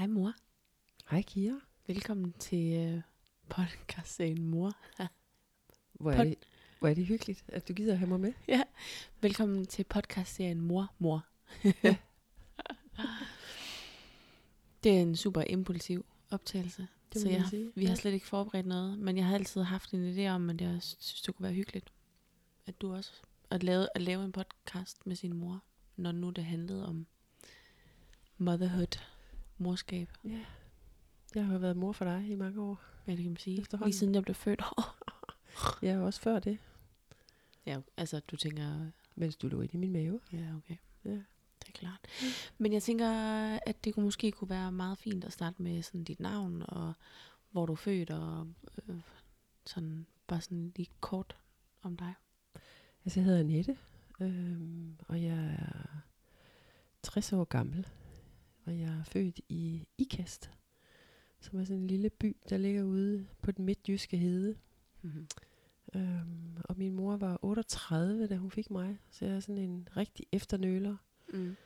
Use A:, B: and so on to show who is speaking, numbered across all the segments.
A: Hej mor.
B: Hej Kira.
A: Velkommen til øh, podcastserien Mor.
B: Hvor er,
A: Pod-
B: det, hvor er det hyggeligt, at du gider have mig med.
A: ja, velkommen til podcastserien Mor, Mor. det er en super impulsiv optagelse.
B: Det
A: så jeg,
B: sige.
A: vi har slet ikke forberedt noget, men jeg har altid haft en idé om, at jeg synes, det kunne være hyggeligt, at du også at lave, at lave en podcast med sin mor, når nu det handlede om motherhood, morskab,
B: Ja. Jeg har været mor for dig i mange år.
A: hvad det kan man sige. Lige siden jeg blev født.
B: Er også før det,
A: ja, altså du tænker,
B: mens du lå inde i min mave.
A: ja okay.
B: Ja.
A: Det er klart. Men jeg tænker, at det kunne måske kunne være meget fint at starte med sådan dit navn, og hvor du er født, og øh, sådan, bare sådan lige kort om dig.
B: Altså, jeg hedder Annette, øhm, og jeg er 60 år gammel. Og jeg er født i Ikast, som er sådan en lille by, der ligger ude på den midtjyske hede.
A: Mm-hmm.
B: Øhm, og min mor var 38, da hun fik mig, så jeg er sådan en rigtig efternøler.
A: Mm.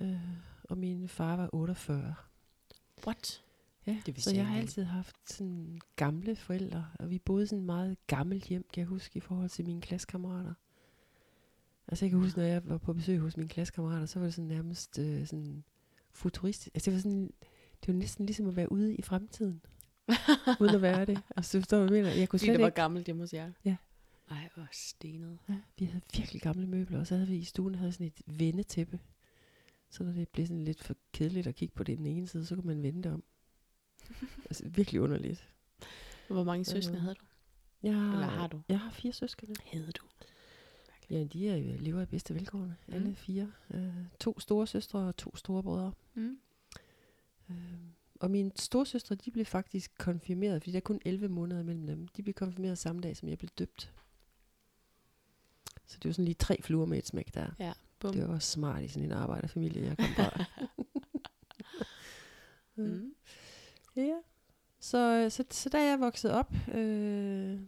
B: Øh, og min far var 48.
A: What?
B: Ja,
A: Det
B: så
A: jeg
B: har altid haft sådan gamle forældre, og vi boede sådan meget gammelt hjem, kan jeg huske, i forhold til mine klassekammerater. Altså jeg kan huske, når jeg var på besøg hos mine klassekammerater, så var det sådan nærmest øh, sådan futuristisk. Altså det var sådan, det var næsten ligesom at være ude i fremtiden, uden at være det. Altså du forstår, hvad jeg mener? Jeg kunne slet
A: det var
B: ikke...
A: gammelt hjemme hos jer?
B: Ja.
A: Ej, hvor stenet.
B: Ja, vi havde virkelig gamle møbler, og så havde vi i stuen havde sådan et vendetæppe. Så når det blev sådan lidt for kedeligt at kigge på det den ene side, så kunne man vende det om. altså virkelig underligt.
A: Hvor mange søskende havde du?
B: Har,
A: Eller har du?
B: Jeg har fire søskende.
A: Havde du?
B: Ja, de er jo lever i bedste velgående.
A: Mm.
B: Alle fire. Uh, to store søstre og to store brødre.
A: Mm.
B: Uh, og mine store søstre, de blev faktisk konfirmeret, fordi der er kun 11 måneder mellem dem. De blev konfirmeret samme dag, som jeg blev døbt. Så det var sådan lige tre fluer med et smæk der.
A: Ja, bum.
B: Det var også smart i sådan en arbejderfamilie, jeg kom fra.
A: Mm.
B: Ja. Så, så, så da jeg voksede op, øh,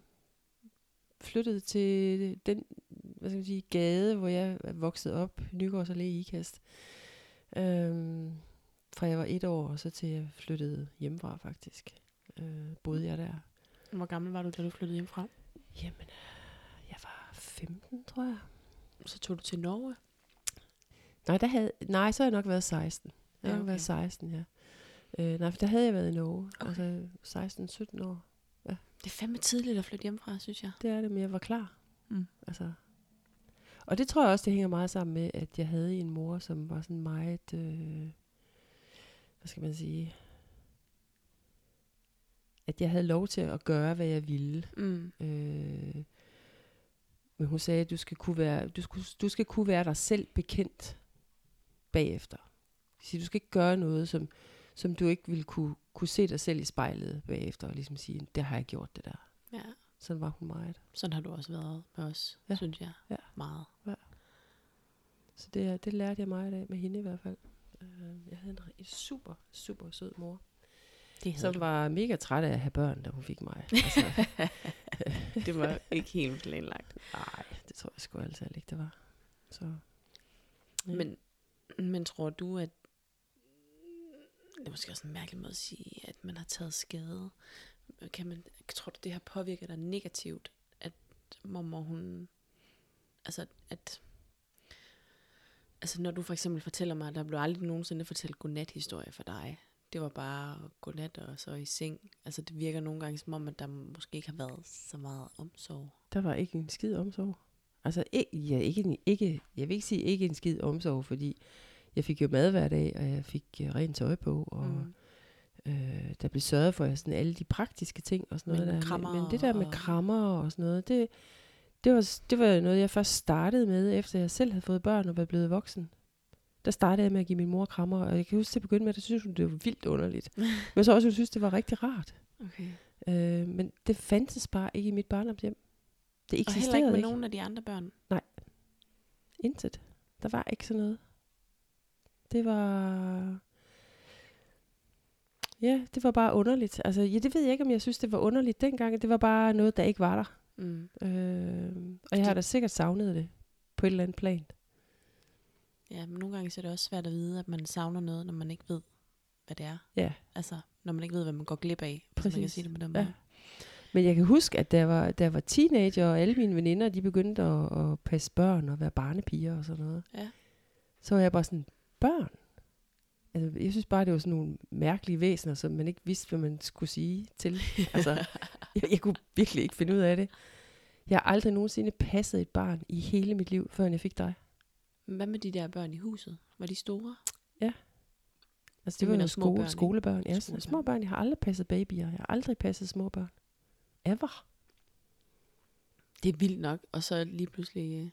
B: flyttede til den hvad skal man sige, gade, hvor jeg er vokset op, Nygårds Allé i Ikast. Øh, fra jeg var et år, og så til jeg flyttede hjemmefra faktisk. Øh, boede jeg der.
A: Hvor gammel var du, da du flyttede hjemmefra?
B: Jamen, øh, jeg var 15, tror jeg.
A: Så tog du til Norge?
B: Nej, der havde, nej, så har jeg nok været 16. Jeg har
A: Ja,
B: været
A: okay.
B: 16, ja. Øh, nej, for der havde jeg været i Norge.
A: Okay.
B: Altså 16-17 år.
A: Det er fandme tidligt at flytte hjemmefra, synes jeg.
B: Det er det, men jeg var klar.
A: Mm.
B: Altså. Og det tror jeg også, det hænger meget sammen med, at jeg havde en mor, som var sådan meget, øh, hvad skal man sige, at jeg havde lov til at gøre, hvad jeg ville.
A: Mm.
B: Øh, men hun sagde, at du skal, kunne være, du, skal, du skal kunne være dig selv bekendt bagefter. Så du skal ikke gøre noget, som, som du ikke ville kunne, kunne se dig selv i spejlet bagefter, og ligesom sige, det har jeg gjort det der.
A: Ja,
B: Sådan var hun meget.
A: sådan har du også været med os, ja.
B: Ja.
A: synes jeg.
B: Ja.
A: Meget.
B: Så det, det lærte jeg meget af, med hende i hvert fald. Øh, Jeg havde en, en super, super sød mor,
A: Det
B: som
A: du.
B: var mega træt af at have børn, da hun fik mig. Altså,
A: det var ikke helt planlagt.
B: nej, det tror jeg sgu altid ikke, det var. Så, ja.
A: Men, men tror du, at det er måske også en mærkelig måde at sige, at man har taget skade. Kan man, tror du, det har påvirket dig negativt, at mormor hun, altså at, altså når du for eksempel fortæller mig, at der blev aldrig nogensinde fortalt godnat-historie for dig. Det var bare godnat og så i seng. Altså det virker nogle gange som om, at der måske ikke har været så meget omsorg.
B: der var ikke en skid omsorg. Altså, ikke, ja, ikke, ikke, jeg vil ikke sige ikke en skid omsorg, fordi jeg fik jo mad hver dag, og jeg fik uh, rent tøj på, og
A: Mm.
B: Øh, der blev sørget for sådan alle de praktiske ting og sådan
A: Men
B: noget der.
A: krammer
B: men, men det der med krammer og sådan noget, det, det, var, det var noget, jeg først startede med, efter jeg selv havde fået børn og var blevet voksen. Der startede jeg med at give min mor krammer, og jeg kan huske til at begynde med, at jeg synes, det var vildt underligt. men så også, jeg synes, det var rigtig rart.
A: Okay.
B: Øh, men det fandtes bare ikke i mit barndomshjem. Det
A: Og heller
B: eksisterede
A: ikke med
B: ikke.
A: nogen af de andre børn.
B: Intet. Der var ikke sådan noget. Det var... Ja, det var bare underligt. Altså, ja, det ved jeg ikke, om jeg synes, det var underligt dengang. Det var bare noget, der ikke var der.
A: Mm.
B: Øh, og jeg har da sikkert savnet det på et eller andet plan.
A: Ja, men nogle gange så er det også svært at vide, at man savner noget, når man ikke ved, hvad det er.
B: Ja.
A: Altså, når man ikke ved, hvad man går glip af. Hvis man kan
B: Præcis.
A: sige det på den
B: Ja.
A: måde.
B: Men jeg kan huske, at der var, der var teenager, og alle mine veninder, de begyndte at, at passe børn og være barnepiger og sådan noget.
A: Ja.
B: Så var jeg bare sådan, børn? Altså, jeg synes bare, det var sådan nogle mærkelige væsener, som man ikke vidste, hvad man skulle sige til. Altså, jeg, jeg kunne virkelig ikke finde ud af det. Jeg har aldrig nogensinde passet et barn i hele mit liv, før jeg fik dig.
A: Hvad med de der børn i huset? Var de store?
B: Altså,
A: Du
B: det var jo skole,
A: børn,
B: skolebørn. Ja,
A: Skolebørn.
B: små børn. Jeg har aldrig passet babyer. Jeg har aldrig passet små børn. Ever.
A: Det er vildt nok. Og så lige pludselig øh,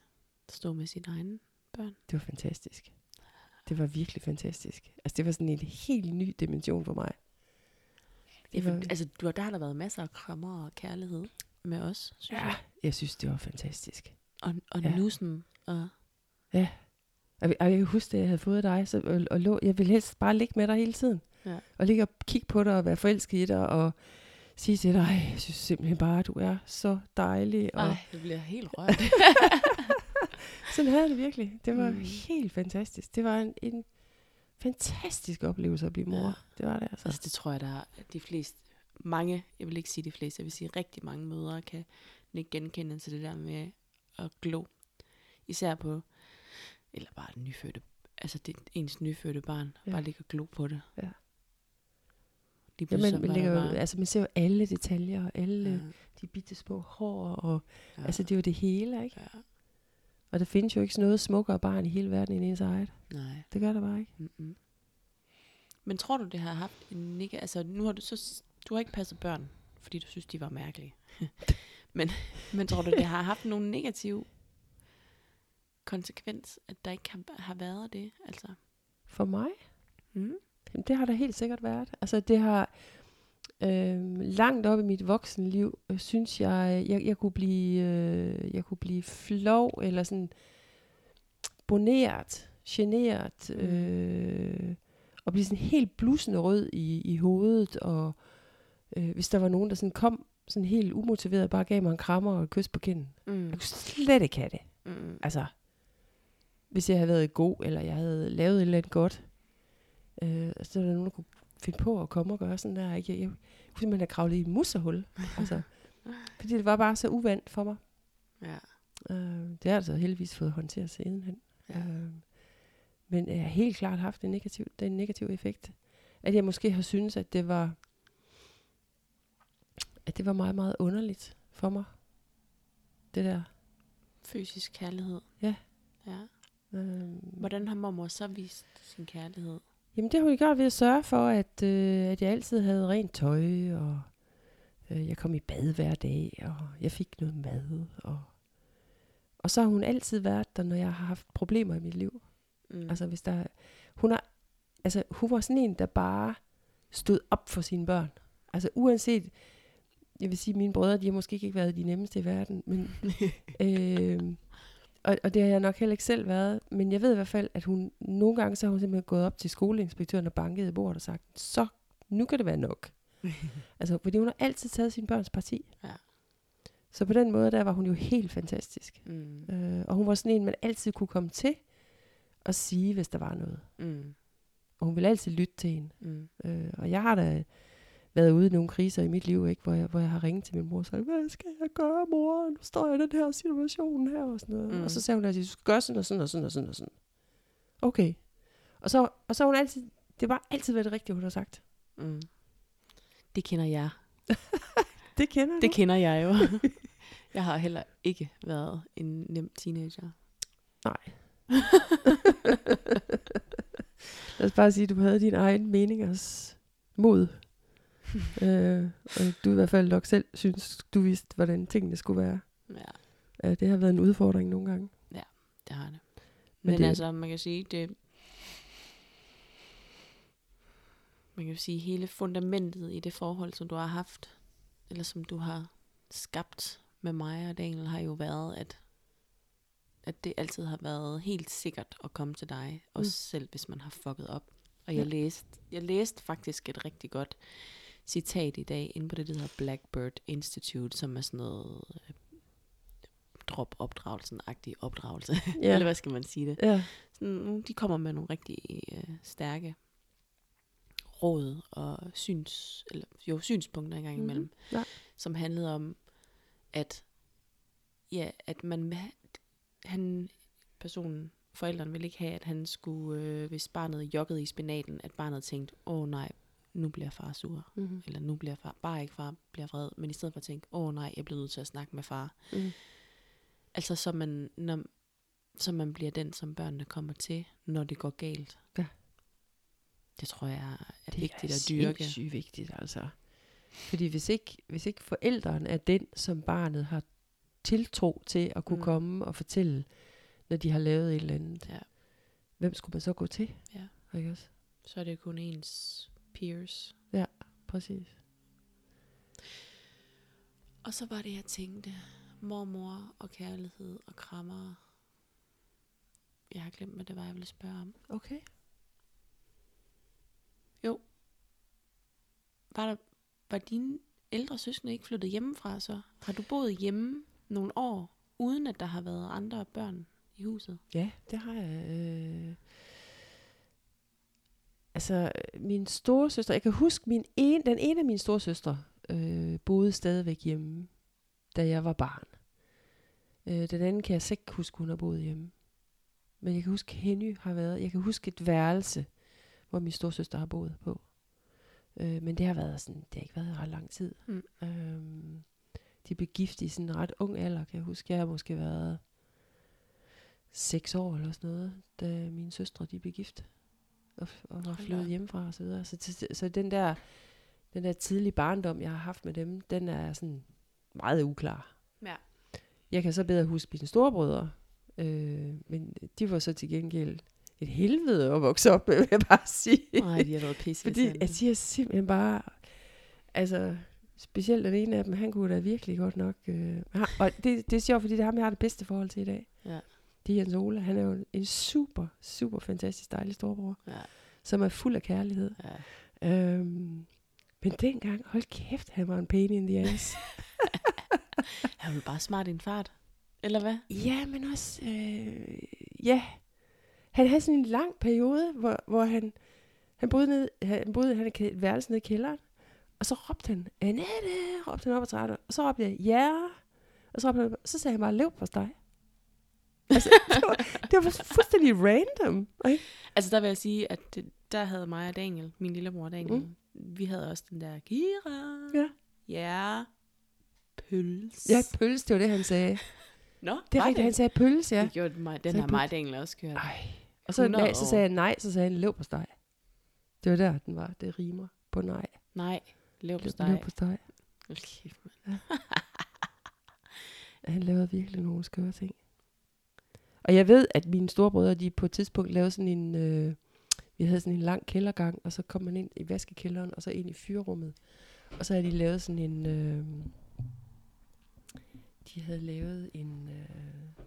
A: stå med sine egne børn.
B: Det var fantastisk. Det var virkelig fantastisk. Altså, det var sådan en helt ny dimension for mig.
A: Det
B: var-.
A: Altså, du har, der har der været masser af krammer og kærlighed med os, synes
B: Ja,
A: jeg.
B: jeg synes, det var fantastisk.
A: Og, og
B: Ja.
A: ja. nussen. Og,
B: jeg, og jeg kan huske, at jeg havde fået dig, så, og, og lå, jeg ville helst bare ligge med dig hele tiden.
A: Ja.
B: Og ligge og kigge på dig og være forelsket i dig, og sige til dig, "Ej, jeg synes simpelthen bare, at du er så dejlig. Og
A: ej, det bliver helt rørt.
B: sådan havde det virkelig. Det var mm. Helt fantastisk. Det var en, en fantastisk oplevelse at blive mor. Ja.
A: Ja.
B: Det var det altså.
A: altså, det tror jeg, der er de fleste, mange, jeg vil ikke sige de fleste, jeg vil sige rigtig mange mødre kan ikke genkende til det der med at glo. Især på, eller bare det nyfødte, altså det ens nyfødte barn,
B: Ja.
A: ja. bare ligge og glo på det.
B: Ja. Ja,
A: Lige pludselig
B: man, man, lægger,
A: bare,
B: altså, man ser jo alle detaljer, og alle
A: ja,
B: ja. de bitte små hår, og
A: ja,
B: altså, det er jo det hele, ikke?
A: ja,
B: Og der findes jo ikke noget smukkere barn i hele verden end ens eget.
A: nej.
B: Det gør der bare ikke.
A: Mm-mm. Men tror du, det har haft en nega... Altså, nu har du så... Du har ikke passet børn, fordi du synes, de var mærkelige. men, men tror du, det har haft nogle negative konsekvens, at der ikke har, har været det? Altså,
B: For mig?
A: mm?
B: Jamen, det har der helt sikkert været. Altså, det har øh, langt op i mit voksenliv, øh, synes jeg, jeg, jeg kunne blive, øh, jeg kunne blive flov, eller sådan boneret, generet,
A: Mm.
B: øh, og blive sådan helt blusende rød i, i hovedet, og øh, hvis der var nogen, der sådan kom sådan helt umotiveret, bare gav mig en krammer og et kys på kinden.
A: Mm.
B: Jeg kunne slet ikke have det.
A: Mm.
B: Altså, hvis jeg havde været god, eller jeg havde lavet et eller andet godt, øh, så er der nogen, der kunne finde på at komme og gøre sådan der. Ikke? Jeg, jeg, jeg kunne simpelthen have kravlet i et musserhul. altså, fordi det var bare så uvandt for mig.
A: Ja.
B: Øh, det har jeg altså heldigvis fået håndteret sidenhen.
A: ja.
B: Øh, men jeg har helt klart haft en negativ, den negative effekt. At jeg måske har syntes, at det var at det var meget, meget underligt for mig. Det der.
A: Fysisk kærlighed.
B: Ja.
A: ja.
B: Øh,
A: Hvordan har mormor så vist sin kærlighed?
B: Jamen det har hun gjort ved at sørge for, at, øh, at jeg altid havde rent tøj, og øh, jeg kom i bad hver dag, og jeg fik noget mad. Og, og så har hun altid været der, når jeg har haft problemer i mit liv.
A: Mm.
B: Altså hvis der, hun, har, altså, hun var sådan en, der bare stod op for sine børn. Altså uanset, jeg vil sige, mine brødre, de har måske ikke været de nemmeste i verden, men øh, og, og det har jeg nok heller ikke selv været, men jeg ved i hvert fald, at hun nogle gange, så har hun simpelthen gået op til skoleinspektøren og banket i bordet og sagt, så nu kan det være nok. altså, fordi hun har altid taget sin børns parti.
A: Ja.
B: Så på den måde, der var hun jo helt fantastisk.
A: mm.
B: Øh, og hun var sådan en, man altid kunne komme til og sige, hvis der var noget.
A: Mm.
B: Og hun ville altid lytte til en.
A: Mm.
B: Øh, og jeg har da været ude i nogle kriser i mit liv, ikke, hvor, jeg, hvor jeg har ringet til min mor og sagt, hvad skal jeg gøre, mor? Nu står jeg i den her situation her og sådan noget. Mm. Og så sagde hun altid, du skal gøre sådan og sådan og sådan og sådan og sådan. Okay. Og så, og så hun altid, det var altid været det rigtige, hun har sagt.
A: Mm. Det kender jeg.
B: Det kender
A: Det kender jeg jo. jeg har heller ikke været en nem teenager.
B: Nej. Lad os bare sige, at du havde din egen meningers mod. øh, og du i hvert fald nok selv synes, du vidste, hvordan tingene skulle være.
A: Ja,
B: Øh, det har været en udfordring nogle gange.
A: det har det.
B: Men
A: Men, Men
B: det-
A: altså, man kan sige, det... Man kan sige, hele fundamentet i det forhold, som du har haft, eller som du har skabt med mig og Daniel, har jo været, at, at det altid har været helt sikkert at komme til dig, også
B: Mm.
A: selv hvis man har fucket op. Og jeg,
B: Ja.
A: læste, jeg læste faktisk et rigtig godt citat i dag, inde på det, der hedder Blackbird Institute, som er sådan noget øh, drop opdragelsen-agtig opdragelse.
B: Ja.
A: Eller hvad skal man sige det?
B: Ja.
A: Sådan, nogle- de kommer med nogle rigtig øh, stærke råd og syns, eller jo, synspunkter engang
B: Mhm.
A: imellem,
B: Ja.
A: som handlede om, at, ja, at man, han, personen, forældrene ville ikke have, at han skulle, øh, hvis barnet joggede i spinaten, at barnet tænkte, åh nej, nu bliver far sur.
B: Mm-hmm.
A: Eller nu bliver far, bare ikke far bliver vred, men i stedet for at tænke, åh nej, jeg bliver nødt til at snakke med far.
B: Mm.
A: Altså, så man, når, så man bliver den, som børnene kommer til, når det går galt.
B: Ja.
A: Det tror jeg er
B: Det er
A: vigtigt at dyrke.
B: sindssygt vigtigt, altså. Fordi hvis ikke, hvis ikke forældrene er den, som barnet har tiltro til at kunne
A: mm.
B: komme og fortælle, når de har lavet et eller andet,
A: Ja.
B: hvem skulle man så gå til?
A: Ja.
B: Ikke også?
A: Så er det kun ens peers.
B: Præcis.
A: Og så var det, jeg tænkte, mormor og kærlighed og krammer. Jeg har glemt, hvad det var, jeg ville spørge om.
B: Okay.
A: Var, der, var dine ældre søskende ikke flyttet hjemmefra så? Har du boet hjemme nogle år, uden at der har været andre børn i huset?
B: Ja, det har jeg. Øh... Altså, min store søster, jeg kan huske, min en, den ene af mine store søstre øh, boede stadigvæk hjemme, da jeg var barn. Øh, den anden kan jeg så ikke huske, hun har boet hjemme. Men jeg kan huske, Henny har været, jeg kan huske et værelse, hvor min store søster har boet på. Øh, men det har været sådan, det har ikke været ret lang tid.
A: Mm.
B: Øhm, de blev gift i sådan en ret ung alder, kan jeg huske. Jeg har måske været seks år eller sådan noget, da mine søstre de blev gift og, og var flyttet hjemmefra og så videre. Så, så, så den der den der tidlige barndom, jeg har haft med dem, den er sådan meget uklar.
A: Ja.
B: Jeg kan så bedre huske mine storebrødre, øh, men de var så til gengæld et helvede at vokse op med, vil jeg bare sige.
A: Nej, de har været pisse
B: Fordi at de er simpelthen bare, altså specielt den ene af dem, han kunne da virkelig godt nok, øh, og det, det er sjovt, fordi det er ham, jeg har det bedste forhold til i dag.
A: Ja.
B: Det er Jens Ole, han er jo en super, super fantastisk dejlig storbror,
A: Ja,
B: som er fuld af kærlighed.
A: ja.
B: Øhm, men dengang, hold kæft, han var en pain in the ass.
A: Han var bare smart i en fart. Eller hvad?
B: ja, men også, øh, ja, han havde sådan en lang periode, hvor, hvor han, han boede ned, han boede han havde et værelse nede i kælderen, og så råbte han, Annette, råbte han op ad trappen, og så råbte jeg, ja, og så råbte han, så sagde han bare, lev på dig. Altså, det var, det var fuldstændig random. Ikke?
A: Altså der vil jeg sige, at det, der havde mig og Daniel, min lillebror Daniel,
B: Mm.
A: vi havde også den der, Kira,
B: Ja.
A: ja, pøls.
B: Ja, pølse, det var det, han sagde.
A: Nå,
B: Det er rigtigt, han sagde pølse, ja.
A: Det gjorde mig, den har mig og Daniel også kørt.
B: Ej. Og så,
A: 100
B: nej, så sagde han nej, så sagde han lev på steg. Det var der, den var. Det rimer på nej.
A: Nej, lev på
B: Lev
A: steg.
B: på steg.
A: Hold kæft, mand.
B: Han lavede virkelig nogle skøre ting. Og jeg ved, at mine storebrødre, de på et tidspunkt lavede sådan en... Øh, vi havde sådan en lang kældergang, og så kom man ind i vaskekælderen, og så ind i fyrrummet. Og så havde de lavet sådan en... Øh, de havde lavet en... Øh,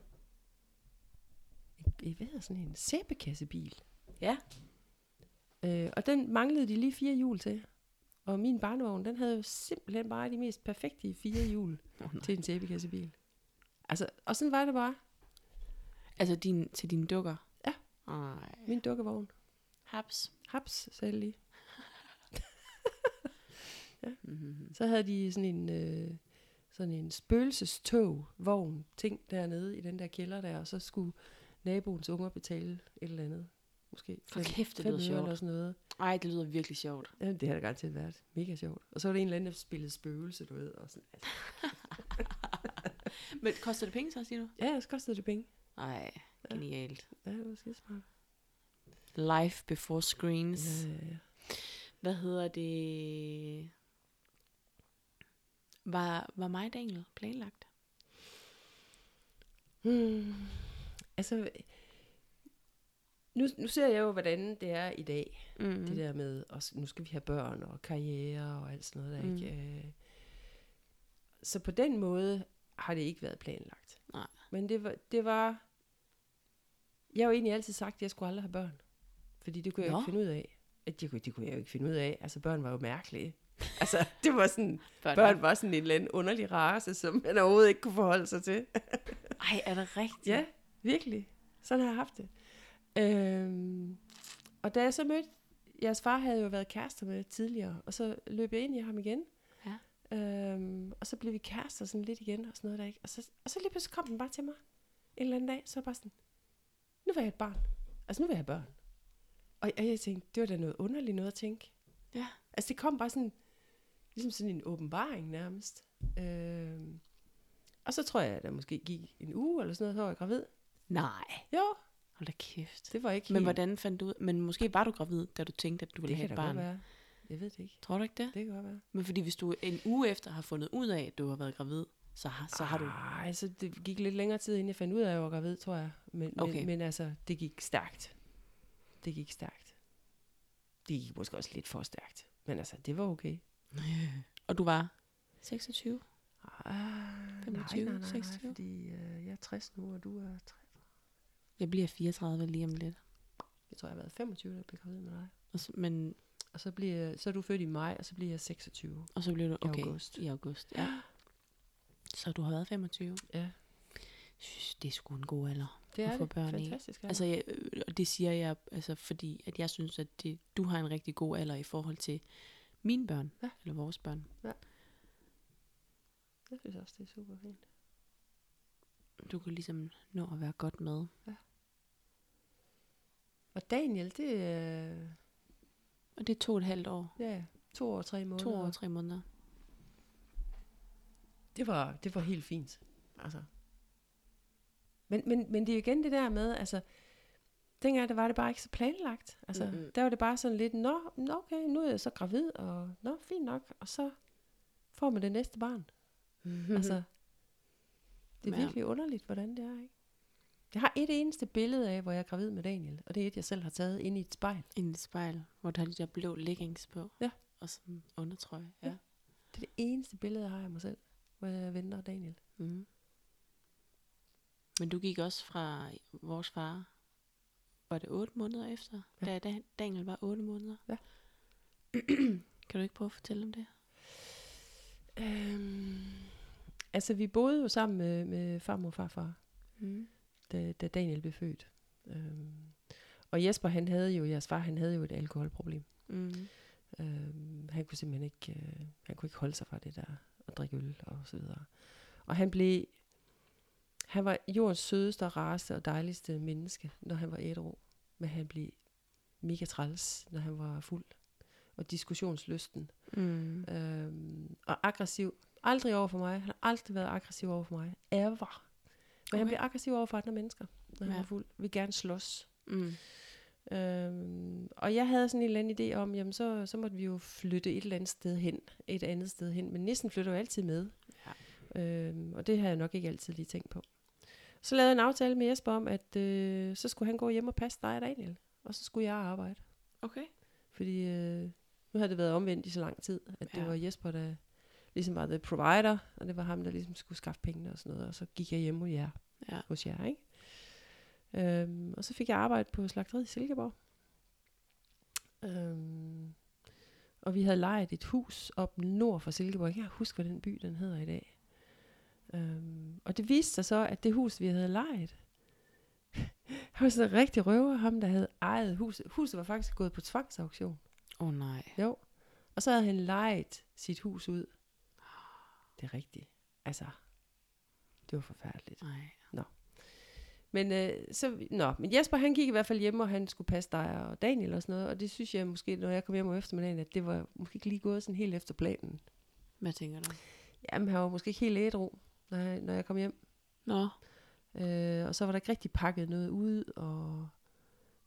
B: en hvad hedder sådan en sæbekassebil.
A: Ja.
B: Øh, og den manglede de lige fire hjul til. Og min barnevogn, den havde jo simpelthen bare de mest perfekte fire hjul
A: Oh,
B: til en sæbekassebil. Altså, og sådan var det bare.
A: Altså din, til dine dukker?
B: Ja.
A: Ej,
B: Min dukkevogn.
A: haps.
B: Haps, sagde jeg lige.
A: Mm-hmm.
B: Så havde de sådan en, øh, sådan en spøgelsestog, vogn, ting dernede i den der kælder der, og så skulle naboens unger betale et eller andet. Måske
A: Hold kæft, det lyder sjovt.
B: eller sådan noget.
A: Ej, det lyder virkelig sjovt.
B: Ja, det har det garanteret været. Mega sjovt. Og så var det en eller anden, der spillede spøgelse, du ved. Og sådan. Altså,
A: Men koster det penge så, siger du?
B: ja, så kostede det penge.
A: Nej, genialt.
B: Ja, det var skide smart.
A: Life before screens.
B: Ja, ja, ja.
A: Hvad hedder det? Var, var mig Daniel planlagt?
B: Hmm. Altså, nu, nu ser jeg jo, hvordan det er i dag.
A: Mm.
B: Det der med, og nu skal vi have børn og karriere og alt sådan noget der,
A: Mm.
B: ikke? Øh, Så på den måde har det ikke været planlagt.
A: Nej.
B: Men det var, det var, jeg har jo egentlig altid sagt, at jeg skulle aldrig have børn. Fordi det kunne jeg
A: Nå.
B: ikke finde ud af. At det, kunne, det kunne jeg jo ikke finde ud af. Altså børn var jo mærkelige. altså det var sådan,
A: Børn.
B: børn var sådan en eller anden underlig race, som man overhovedet ikke kunne forholde sig til.
A: Ej, er det rigtigt?
B: Ja, virkelig. Sådan har jeg haft det. Øhm, og da jeg så mødte, jeres far havde jo været kærester med tidligere, og så løb jeg ind i ham igen. Øhm, og så blev vi kærester sådan lidt igen, og sådan noget der, ikke? Og så, og så lige pludselig kom den bare til mig. En eller anden dag, så var bare sådan, nu vil jeg et barn. Altså, nu vil jeg have børn. Og, og jeg tænkte, det var da noget underligt noget at tænke.
A: Ja.
B: Altså, det kom bare sådan, ligesom sådan en åbenbaring nærmest. Øhm, og så tror jeg, at der måske gik en uge eller sådan noget, så var jeg gravid.
A: Nej.
B: Jo,
A: Hold da kæft.
B: det var ikke
A: Men
B: helt...
A: hvordan fandt du ud? Men måske var du gravid, da du tænkte, at du ville
B: det
A: have
B: kan
A: et
B: da godt
A: barn.
B: være. Jeg ved det ikke.
A: Tror du ikke det?
B: Det kan godt være.
A: Men fordi hvis du en uge efter har fundet ud af, at du har været gravid, så har, så har du...
B: Ej, altså det gik lidt længere tid, inden jeg fandt ud af, at jeg var gravid, tror jeg. Men,
A: Okay.
B: men, men altså, det gik stærkt. Det gik stærkt. Det gik måske også lidt for stærkt. Men altså, det var okay.
A: Og du var 26?
B: Ah,
A: 25,
B: nej, nej, nej,
A: 26?
B: nej, fordi øh, jeg er 60 nu, og du er 3.
A: Jeg bliver 34 lige om lidt.
B: Jeg tror, jeg har været 25, da jeg blev gravid med dig.
A: Og så, men,
B: Og så, bliver, så er du født i maj, og så bliver jeg 26.
A: og så blev du...
B: I
A: Okay,
B: august.
A: i august. Ja. Så du har været 25.
B: Ja,
A: Jeg synes, det er sgu en god alder.
B: det
A: at
B: er
A: få
B: det.
A: børn i.
B: Fantastisk. alder.
A: Altså, jeg, øh, det siger jeg, altså, fordi at jeg synes, at det, du har en rigtig god alder i forhold til mine børn,
B: Ja.
A: eller vores børn.
B: jeg synes også, det er super fint.
A: Du kan ligesom nå at være godt med.
B: Og Daniel, det er
A: Og det er to og et halvt år.
B: ja, to år og tre måneder.
A: To år og tre måneder.
B: det var, det var helt fint. Altså. Men, men, men det er jo igen det der med, altså, dengang der var det bare ikke så planlagt. Altså,
A: Mhm.
B: mm-hmm. der var det bare sådan lidt, nå, nå, okay, nu er jeg så gravid, og nå, fint nok, og så får man det næste barn. Mm-hmm. Altså, det er
A: Ja.
B: virkelig underligt, hvordan det er, ikke? Jeg har et eneste billede af, hvor jeg er gravid med Daniel, og det er et, jeg selv har taget ind i et spejl.
A: Ind i et spejl, hvor der er de der blå leggings på.
B: Ja.
A: Og sådan undertrøje. Ja.
B: Ja. Det er det eneste billede, jeg har af mig selv, hvor jeg venter Daniel.
A: Mm. Men du gik også fra vores far, var det otte måneder efter,
B: Ja.
A: da Dan- Daniel var otte måneder?
B: Ja.
A: kan du ikke prøve at fortælle om det?
B: Øhm, altså, vi boede jo sammen med, med farmor og farfar.
A: Mm.
B: Da, da Daniel blev født. Øhm, og Jesper, han havde jo, jeres far, han havde jo et alkoholproblem.
A: Mm.
B: Øhm, han kunne simpelthen ikke, øh, han kunne ikke holde sig fra det der, at drikke øl og så videre. Og han blev, han var jordens sødeste, rareste og dejligste menneske, når han var ædru. Men han blev mega træls, når han var fuld. Og diskussionslysten.
A: Mm.
B: Øhm, og aggressiv. Aldrig over for mig. Han har aldrig været aggressiv over for mig. Ever. Men okay. han
A: Okay.
B: bliver aggressiv over for andre mennesker, når han
A: Ja.
B: er fuld. Vil gerne slås.
A: Mm.
B: Øhm, og jeg havde sådan en eller anden idé om, jamen så, så måtte vi jo flytte et eller andet sted hen, et andet sted hen. Men nissen flytter jo altid med.
A: Ja.
B: Øhm, og det har jeg nok ikke altid lige tænkt på. Så lavede jeg en aftale med Jesper om, at øh, så skulle han gå hjem og passe dig og Daniel. Og så skulle jeg arbejde.
A: Okay.
B: Fordi øh, nu havde det været omvendt i så lang tid, at det
A: Ja.
B: var Jesper, der ligesom var the provider, og det var ham, der ligesom skulle skaffe pengene og sådan noget. Og så gik jeg hjem hos jer,
A: Ja.
B: hos jer ikke? Øhm, og så fik jeg arbejde på slagteriet i Silkeborg. Øhm, og vi havde lejet et hus op nord for Silkeborg. Jeg kan huske, hvad den by den hedder i dag. Øhm, og det viste sig så, at det hus, vi havde lejet, han var sådan en rigtig røver, ham der havde ejet huset. Huset var faktisk gået på tvangsauktion.
A: Åh oh, nej.
B: Jo. Og så havde han lejet sit hus ud. Det er rigtigt. Altså, det var forfærdeligt.
A: Nej.
B: Men, øh, så, nå, men Jesper han gik i hvert fald hjem, og han skulle passe dig og Daniel og sådan noget. Og det synes jeg måske, når jeg kom hjem om eftermiddagen, at det var måske ikke lige gået sådan helt efter planen.
A: Hvad tænker du?
B: Jamen, han var måske ikke helt ædru, når jeg, når jeg kom hjem.
A: Nå.
B: Øh, og så var der ikke rigtig pakket noget ud, og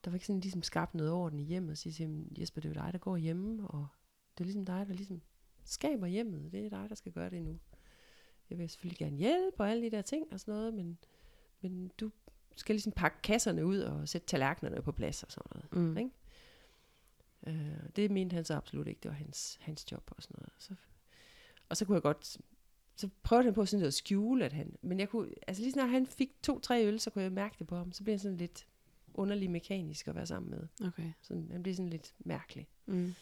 B: der var ikke sådan ligesom skabt noget orden i hjemmet. Og sige til ham, Jesper, det er jo dig, der går hjemme, og det er ligesom dig, der ligesom skaber hjemmet. Det er dig, der skal gøre det nu. Jeg vil selvfølgelig gerne hjælpe og alle de der ting og sådan noget, men, men du skal ligesom pakke kasserne ud og sætte tallerkenerne på plads og sådan noget.
A: Mm.
B: Ikke? Øh, det mente han så absolut ikke. Det var hans, hans job og sådan noget. Så, og så kunne jeg godt... Så prøvede han på sådan noget at skjule, at han... Men jeg kunne... Altså lige snart han fik to-tre øl, så kunne jeg mærke det på ham. Så blev han sådan lidt underlig mekanisk at være sammen med.
A: Okay.
B: Sådan, han blev sådan lidt mærkelig.
A: Mm.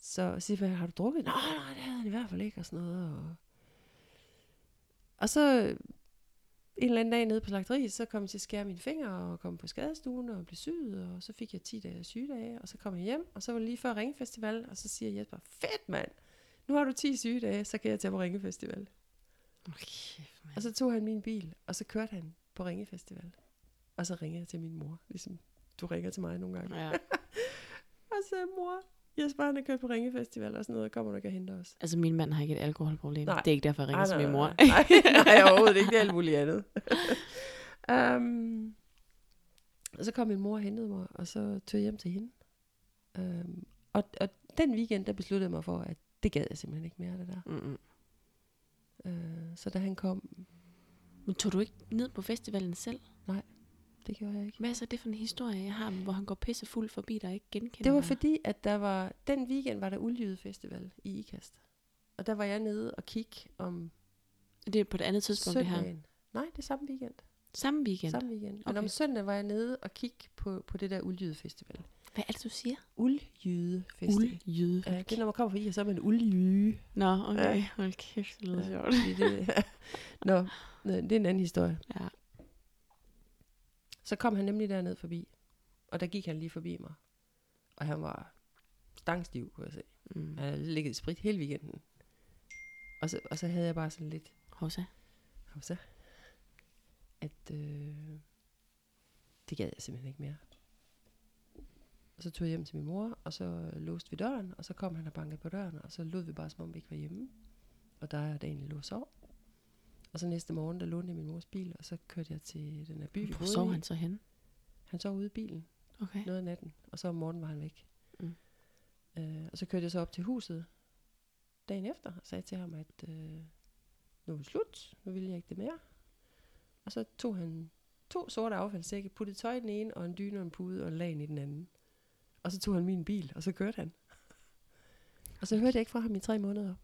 B: Så siger jeg, har du drukket? Nej, nej, det havde han i hvert fald ikke, og sådan noget. Og, og så en eller anden dag nede på slagteriet, så kom jeg til at skære mine fingre og kom på skadestuen og blev syet, og så fik jeg 10 dage sygedage, og så kom jeg hjem, og så var det lige før Ringefestival, og så siger Jesper, fedt mand, nu har du 10 sygedage, så kan jeg tage på Ringefestival.
A: Okay,
B: Og så tog han min bil, og så kørte han på Ringefestival. Og så ringede jeg til min mor, ligesom du ringer til mig nogle gange.
A: ja.
B: Og så mor, Jesper han er kørt på Ringefestival og sådan noget, kommer du ikke og henter os?
A: Altså, min mand har ikke et alkoholproblem.
B: Nej.
A: Det er ikke derfor, jeg ringer til min mor.
B: Nej, nej, nej, overhovedet ikke. Det er alt muligt andet. um, og så kom min mor og hentede mig, og så tog jeg hjem til hende. Um, og, og den weekend, der besluttede jeg mig for, at det gad jeg simpelthen ikke mere, det der.
A: Mm-mm.
B: Uh, så da han kom,
A: Men tog du ikke ned på festivalen selv?
B: Det gjorde jeg ikke.
A: Hvad er så det for en historie, jeg har, hvor han går pisse fuld forbi dig og ikke genkender
B: Det var
A: dig?
B: fordi, at der var, den weekend var der Uljyde Festival i Ikast. Og der var jeg nede og kigge om
A: Det er på et andet tidspunkt, det her.
B: søndagen. Nej, det er samme weekend.
A: Samme weekend.
B: Samme weekend. Men
A: Okay.
B: om søndagen var jeg nede og kigge på, på det der Uljyde Festival.
A: Hvad er det, du siger?
B: Uljyde Festival.
A: Uldjyde.
B: Ja, det er, når man kommer fra I, så er man uljyde.
A: Nå, okay.
B: Ja.
A: Hold kæft, det lyder
B: Ja,
A: sjovt.
B: fordi det, nå, det er en anden historie.
A: Ja.
B: Så kom han nemlig derned forbi. Og der gik han lige forbi mig. Og han var stangstiv, kunne jeg se.
A: Mm.
B: Han havde ligget i sprit hele weekenden. Og så, og så havde jeg bare sådan lidt,
A: Hovsa.
B: og så, at øh, det gad jeg simpelthen ikke mere. Og så tog jeg hjem til min mor, og så låste vi døren, og så kom han og bankede på døren, og så lød vi bare, som om vi ikke var hjemme. Og der er der egentlig lå og sov. Og så næste morgen, der lånte jeg min mors bil, og så kørte jeg til den her by,
A: Hvor sov han så henne?
B: Han sov ude i bilen
A: Okay.
B: noget af natten, og så om morgenen var han væk.
A: Mm.
B: Øh, og så kørte jeg så op til huset dagen efter, og sagde til ham, at øh, nu er det slut, nu vil jeg ikke det mere. Og så tog han to sorte affaldssække, puttede tøj i den ene, og en dyne og en pude og en lagen i den anden. Og så tog han min bil, og så kørte han. Og så hørte jeg ikke fra ham i tre måneder.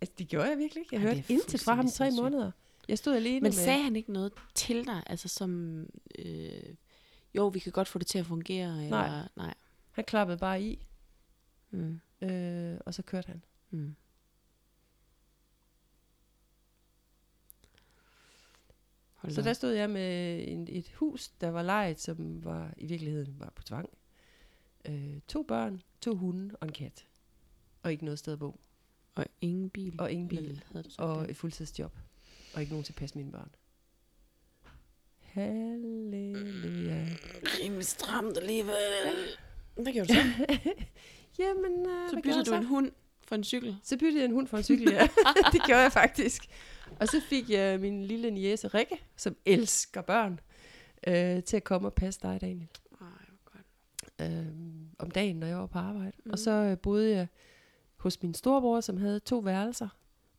B: Altså, det gjorde jeg virkelig ikke. Jeg
A: Ej,
B: hørte intet fra ham i tre måneder. Jeg stod alene
A: Men
B: med...
A: sagde han ikke noget til dig, altså som, øh, jo, vi kan godt få det til at fungere, eller, nej.
B: Han klappede bare i,
A: Mm.
B: øh, og så kørte han.
A: Mm. Hold
B: Så der stod jeg med en, et hus, der var lejet, som var i virkeligheden var på tvang. Øh, to børn, to hunde og en kat. Og ikke noget sted at bo.
A: Og ingen bil.
B: Og ingen bil.
A: Havde du
B: Og
A: det?
B: et fuldtidsjob. Og ikke nogen til at passe mine børn. Halleluja.
A: Rimelig stramt alligevel. Hvad gjorde du så?
B: Jamen, uh,
A: Så byttede du en hund for en cykel.
B: Så byttede jeg en hund for en cykel, ja. det gjorde jeg faktisk. Og så fik jeg min lille niece Rikke, som elsker børn, øh, til at komme og passe dig, Daniel.
A: Ej, hvor godt.
B: øh, om dagen, når jeg var på arbejde. Mm. Og så øh, boede jeg hos min storebror, som havde to værelser,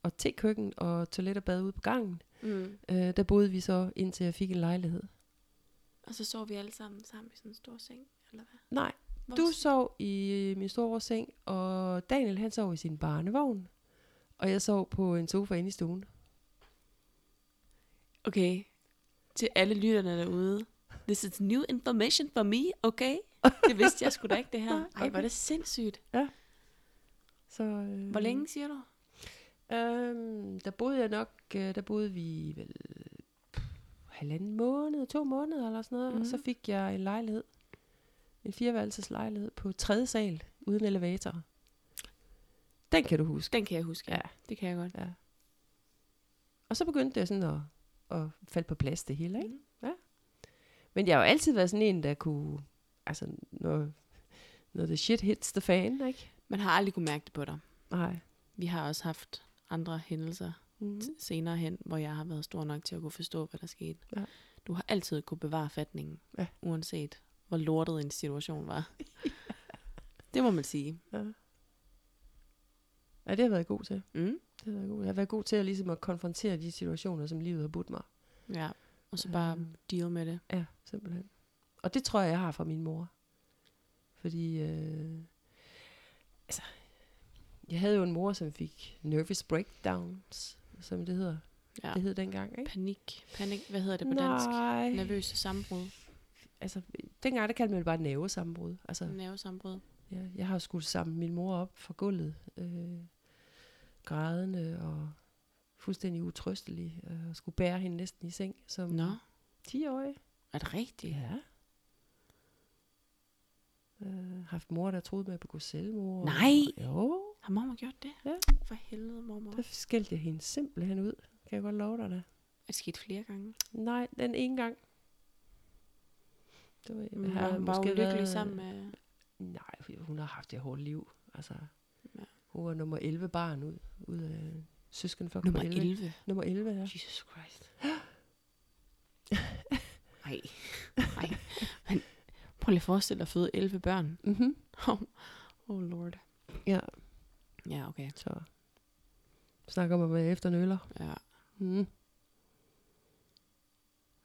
B: og tekøkken og toilet og bad ude på gangen.
A: Mm.
B: Øh, der boede vi så, indtil jeg fik en lejlighed.
A: Og så sov vi alle sammen sammen i sådan en stor seng, eller hvad?
B: Nej,
A: Hvor
B: du sov i min storebrors seng, og Daniel han sov i sin barnevogn. Og jeg sov på en sofa inde i stuen.
A: Okay, til alle lytterne derude. This is new information for me, okay? Det vidste jeg sgu da ikke, det her. Ej, hvor er det sindssygt.
B: Så, øh,
A: Hvor længe, siger du?
B: Øhm, der boede jeg nok, øh, der boede vi vel pff, halvanden måned, to måneder eller sådan noget. Mm. Og så
A: Mhm.
B: fik jeg en lejlighed. En fireværelses lejlighed på tredje sal, uden elevator. Den kan du huske.
A: Den kan jeg huske, ja.
B: Ja.
A: Det kan jeg godt.
B: Ja. Og så begyndte det sådan at, at falde på plads det hele, ikke?
A: Mm.
B: Men jeg har jo altid været sådan en, der kunne, altså når, når the shit hits the fan, ikke?
A: Man har aldrig kunne mærke det på dig.
B: Nej.
A: Vi har også haft andre hændelser
B: Mm.
A: mm. senere hen, hvor jeg har været stor nok til at kunne forstå, hvad der skete.
B: Ja.
A: Du har altid kunne bevare fatningen,
B: Ja.
A: uanset hvor lortet en situation var. det må man sige.
B: Ja. ja, det har jeg været god til.
A: Mm.
B: Det har været god. Jeg har været god til at, ligesom at konfrontere de situationer, som livet har budt mig.
A: Ja, og så bare
B: Øhm.
A: deal med det.
B: Ja, simpelthen. Og det tror jeg, jeg har fra min mor. Fordi, øh, altså, jeg havde jo en mor, som fik nervous breakdowns, som det hedder.
A: Ja.
B: Det hed dengang, ikke?
A: Panik. Panik, hvad hedder det på dansk?
B: Nej.
A: Nervøse sammenbrud.
B: Altså, dengang, der kaldte man det bare nervesammenbrud. Altså,
A: Nervesammenbrud.
B: ja, jeg har skudt sammen min mor op fra gulvet. Øh, grædende og fuldstændig utrøstelig, øh, og skulle bære hende næsten i seng som
A: Nå,
B: 10-årig.
A: er det rigtigt?
B: Ja. Øh, haft mor, der troede med at begå selvmord.
A: Nej!
B: Jo,
A: Har mormor gjort det?
B: Ja.
A: For helvede, mormor.
B: der skældte jeg hende simpelthen ud. Kan jeg godt love dig det.
A: Er det sket flere gange?
B: Nej, den ene gang. Det var,
A: Mm,
B: har
A: var hun
B: måske
A: ulykkelig
B: været-
A: sammen med...
B: Nej, hun har haft et hårdt liv. Altså,
A: Ja.
B: hun var nummer 11 barn ud, ud af søsken
A: Nummer 11.
B: Nummer 11, ja.
A: Jesus Christ. Nej. Nej. Prøv lige at forestille dig at føde 11 børn.
B: Mm-hmm.
A: Oh, oh lord.
B: Ja,
A: Ja, okay.
B: så snakker man med efter nøller.
A: Ja.
B: Mm.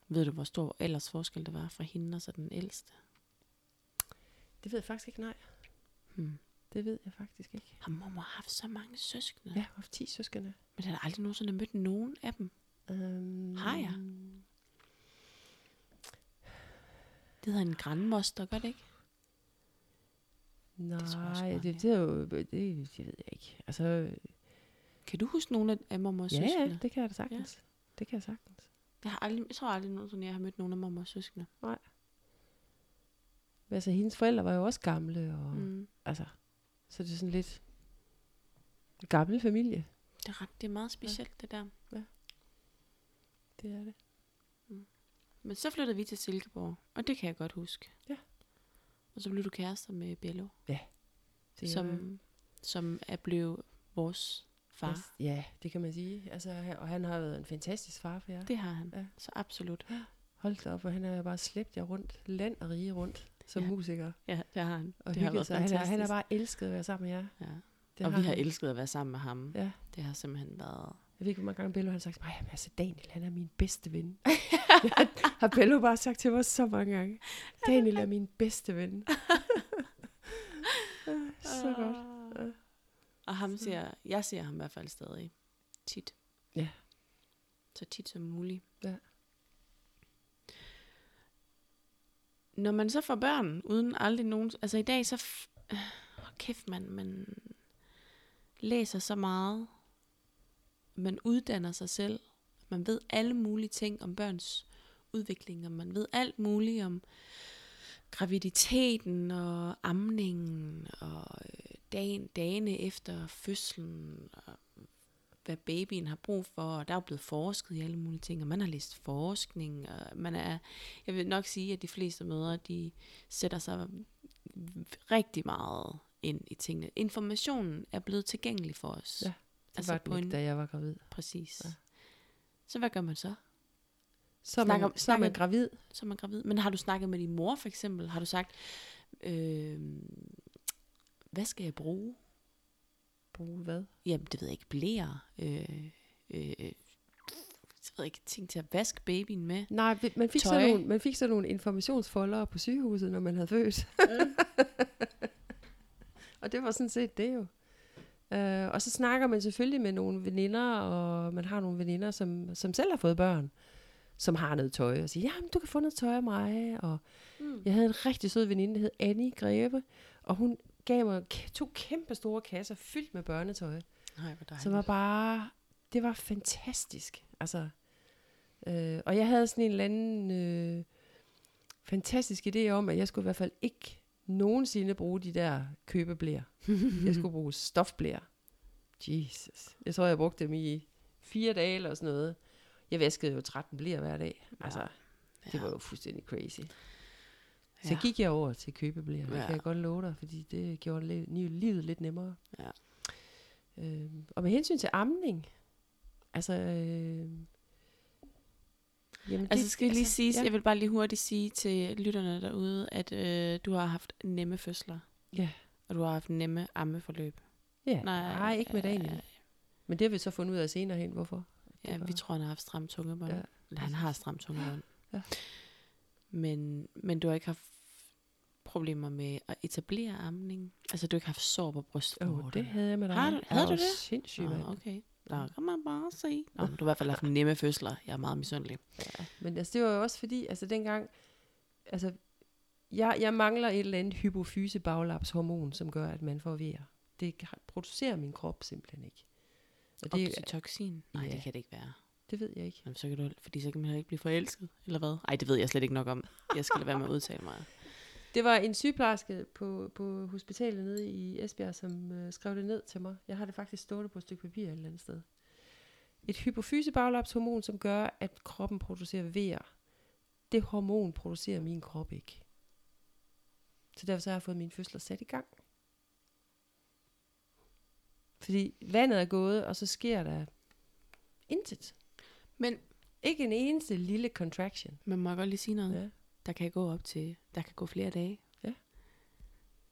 A: Ved du, hvor stor ellers forskel det var fra hende og så den ældste?
B: Det ved jeg faktisk ikke, nej.
A: Hmm.
B: Det ved jeg faktisk ikke.
A: Har mormor haft så mange søskende?
B: Ja, haft 10 søskende.
A: Men har aldrig nogensinde mødt nogen af dem.
B: Um,
A: Har jeg? Det hedder en grandmoster, gør det ikke?
B: Nej,
A: Det
B: det,
A: tror jeg sgu
B: det, er jo, det, det ved jeg ikke. Altså,
A: Kan du huske nogle af- af mormors
B: ja,
A: søskende?
B: ja, det kan jeg da sagtens. Ja. Det kan jeg sagtens.
A: Jeg, har aldrig, jeg tror aldrig nogensinde, jeg har mødt nogen af mormors søskende.
B: Men Altså, hendes forældre var jo også gamle, og
A: Mm.
B: altså, så det er sådan lidt gammel familie.
A: Det er, ret, det er meget specielt, ja. det der.
B: Det er det.
A: Men så flyttede vi til Silkeborg, og det kan jeg godt huske.
B: Ja.
A: Og så blev du kærester med Bello,
B: det er
A: som, som er blevet vores far.
B: Ja, Ja, det kan man sige. Altså, og han har været en fantastisk far for jer.
A: Det har han.
B: Ja.
A: Så absolut.
B: Hold da op, og han har bare slæbt jer rundt, land og rige rundt, som
A: Ja.
B: ja. musiker.
A: Ja, det har han.
B: Og
A: det har
B: hygget
A: været
B: sig. Han, er, han har bare elsket at være sammen med jer.
A: Ja.
B: Det
A: og vi har
B: han.
A: elsket at være sammen med ham.
B: Ja.
A: Det har simpelthen været...
B: Jeg ved ikke, hvor mange gange Bello har sagt "Jamen, altså Daniel, han er min bedste ven. Det har Bello bare sagt til mig så mange gange. Daniel er min bedste ven. Ah, så godt. Ja.
A: Og ham ser, jeg ser ham i hvert fald stadig tit.
B: Ja.
A: Så tit som muligt.
B: Ja.
A: Når man så får børn, uden aldrig nogen... Altså i dag, så... F- øh, kæft, man, man læser så meget. Man uddanner sig selv. Man ved alle mulige ting om børns udvikling, og man ved alt muligt om graviditeten og amningen og øh, dagen, dagene efter fødslen, og hvad babyen har brug for, og der er jo blevet forsket i alle mulige ting, og man har læst forskning, og man er, jeg vil nok sige, at de fleste mødre, de sætter sig rigtig meget ind i tingene. Informationen er blevet tilgængelig for os.
B: Ja, Det
A: altså
B: var
A: på
B: den ikke,
A: en,
B: da jeg var gravid.
A: præcis.
B: Ja.
A: Så hvad gør man så?
B: Så er
A: Snakker-
B: man, så er man
A: snakker-
B: gravid.
A: Så er man gravid. Men har du snakket med din mor for eksempel? Har du sagt, øh, hvad skal jeg bruge?
B: Bruge hvad?
A: Jamen, det ved jeg ikke. Blære. Øh, øh, jeg ved ikke, ting til at vaske babyen med.
B: Nej, man fik, sådan nogle, man fik sådan nogle informationsfolder på sygehuset, når man havde født. og det var sådan set det jo. Uh, og så snakker man selvfølgelig med nogle veninder, og man har nogle veninder, som, som selv har fået børn, som har noget tøj, og siger, jamen du kan få noget tøj af mig. Og
A: Mm.
B: jeg havde en rigtig sød veninde, der hed Annie Greve, og hun gav mig to kæmpe store kasser fyldt med børnetøj.
A: Nej, hvor
B: Så var bare, det var fantastisk. Altså, øh, og jeg havde sådan en eller anden øh, fantastisk idé om, at jeg skulle i hvert fald ikke nogensinde bruge de der købeblæer. jeg skulle bruge stofblæer. Jesus. Jeg tror, jeg brugte dem i fire dage eller sådan noget. Jeg vaskede jo 13 blæer hver dag. Altså, det var jo fuldstændig crazy. Så
A: Ja.
B: gik jeg over til købeblæer. Det
A: Ja.
B: kan jeg godt love dig, fordi det gjorde li- li- livet lidt nemmere.
A: Ja.
B: Øhm, og med hensyn til amning, altså... Øh, jamen
A: Altså skal jeg lige sige,
B: ja.
A: jeg vil bare lige hurtigt sige til lytterne derude, at øh, du har haft nemme fødsler.
B: Ja.
A: Og du har haft nemme ammeforløb.
B: Ja, nej, nej, ikke med Daniel.
A: øh,
B: Men det har vi så fundet ud af senere hen, hvorfor.
A: Ja,
B: var-
A: vi tror, han har haft stram tungebånd.
B: Ja,
A: Eller han har stram tungebånd.
B: Ja.
A: Men, men du har ikke haft problemer med at etablere amning? Altså, du har ikke haft sår på brystvorterne?
B: oh, det havde jeg med dig.
A: Har du- havde du det?
B: sindssyg,
A: Nå,
B: mand.
A: okay. Der kan man bare se. Nå, du har i hvert fald haft nemme fødsler. Jeg er meget misundelig.
B: Ja, men altså, det var jo også fordi, altså dengang, altså, jeg, jeg mangler et eller andet hypofyse baglapshormon, som gør, at man får vejer. Det producerer min krop simpelthen ikke. Og det,
A: Oxytocin? Nej,
B: Ja.
A: det kan det ikke være.
B: det ved jeg ikke.
A: Jamen, så kan du, fordi så kan man heller ikke blive forelsket, eller hvad? Nej, det ved jeg slet ikke nok om. Jeg skal lade være med at udtale mig.
B: Det var en sygeplejerske på, på hospitalet nede i Esbjerg, som øh, skrev det ned til mig. Jeg har det faktisk stående på et stykke papir et eller andet sted. Et hypofysebaglandshormon, som gør, at kroppen producerer vejer. Det hormon producerer min krop ikke. Så derfor så har jeg fået min fødsler sat i gang. Fordi vandet er gået, og så sker der intet.
A: Men
B: Ikke en eneste lille contraction.
A: man må godt lige sige noget.
B: Ja.
A: Der kan gå op til, der kan gå flere dage.
B: Ja.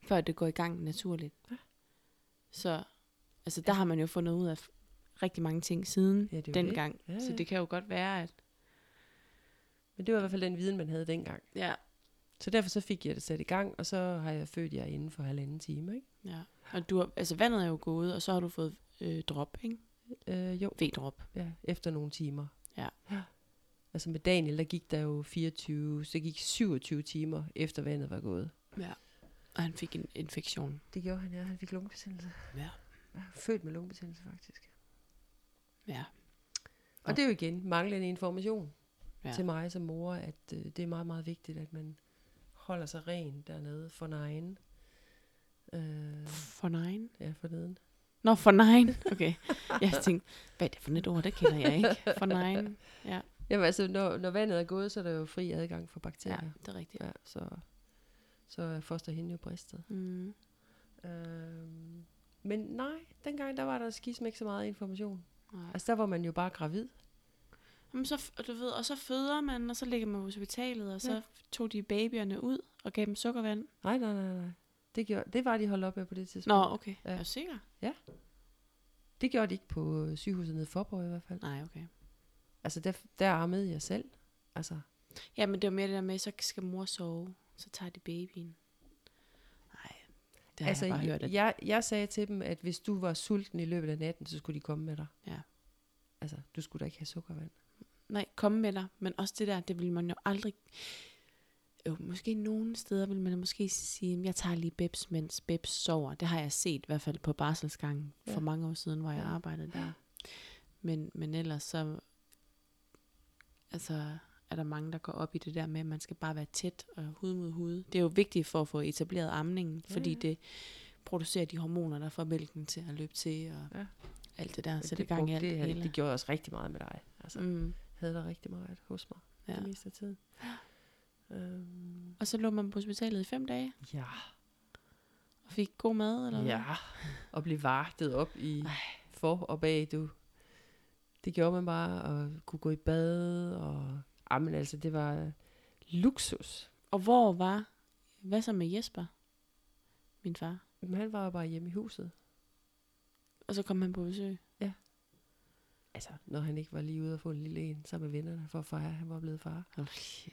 A: Før det går i gang naturligt.
B: Ja.
A: Så, altså der har man jo fundet ud af rigtig mange ting siden
B: Ja,
A: dengang.
B: det. Ja,
A: Så
B: ja.
A: det kan jo godt være, at...
B: Men det var i hvert fald den viden, man havde dengang.
A: Ja.
B: Så derfor så fik jeg det sat i gang, og så har jeg født jer inden for halvanden time, ikke?
A: ja. Og du har, altså vandet er jo gået, og så har du fået øh, drop, ikke?
B: Øh, jo,
A: V-drop.
B: ja, efter nogle timer.
A: Ja.
B: ja. Altså med Daniel, der gik der jo 24, så gik 27 timer efter vandet var gået.
A: Ja. Og han fik en infektion.
B: Det gjorde han, ja. Han fik lungebetændelse.
A: Ja.
B: Født med lungebetændelse, faktisk.
A: Ja.
B: Og det er jo igen manglende information
A: Ja.
B: til mig som mor, at øh, det er meget, meget vigtigt, at man holder sig ren dernede for nejen. Øh,
A: For nine?
B: ja, for neden.
A: Nå, for nine. Okay. Jeg tænkte, hvad er det for et ord? Det kender jeg ikke. For nine. Ja,
B: Jamen altså, når, når vandet er gået, så er der jo fri adgang for
A: ja
B: bakterier.
A: det er rigtigt.
B: Ja, så, så er foster hende jo bristet.
A: Mm.
B: Øhm, men nej, dengang der var der skisme ikke så meget information.
A: Nej.
B: Altså der var man jo bare gravid.
A: Jamen, så, du ved, og så føder man, og så ligger man på hospitalet, og så
B: Ja.
A: tog de babyerne ud og gav dem sukkervand.
B: Nej, nej, nej, nej. Det, gjorde, det var de holdt op med på det tidspunkt.
A: Nå, okay.
B: Ja.
A: Ja. Er du sikker?
B: Det gjorde de ikke på sygehuset nede i Forborg i hvert fald.
A: Nej, okay.
B: Altså der, der armede jeg selv. Altså,
A: Ja, men det var mere det der med, så skal mor sove, så tager de babyen. Nej, det har
B: altså
A: jeg bare hørt. At,
B: jeg, jeg sagde til dem, at hvis du var sulten i løbet af natten, så skulle de komme med dig.
A: Ja.
B: Altså, du skulle da ikke have sukkervand.
A: nej, komme med dig. Men også det der, det vil man jo aldrig... Jo, måske nogle steder vil man måske sige, at jeg tager lige Bebs, mens Bebs sover. Det har jeg set i hvert fald på barselsgangen
B: Ja.
A: for mange år siden, hvor jeg
B: Ja.
A: arbejdede der. Men, men ellers så... Altså, er der mange, der går op i det der med, at man skal bare være tæt og hud mod hud. Det er jo vigtigt for at få etableret amningen,
B: Ja,
A: fordi
B: ja.
A: det producerer de hormoner, der får mælken til at løbe til, og
B: Ja.
A: alt det der,
B: Men
A: sætte
B: det,
A: gang i alt det,
B: det,
A: hele.
B: det gjorde også rigtig meget med dig. Altså, mm. Havde der rigtig meget hos mig ja. det meste af tiden. Øhm,
A: Og så lå man på hospitalet i fem dage,
B: ja.
A: og fik god mad, eller?
B: Ja, og blive vartet op i for og bag, du. Det gjorde man bare, og kunne gå i bad, og... Jamen altså, det var luksus.
A: Og hvor var, hvad så med Jesper, min far?
B: Men han var bare hjemme i huset.
A: Og så kom han på besøg.
B: Altså, når han ikke var lige ude og få en lille en sammen med vennerne for at fejre, at han var blevet far.
A: Okay.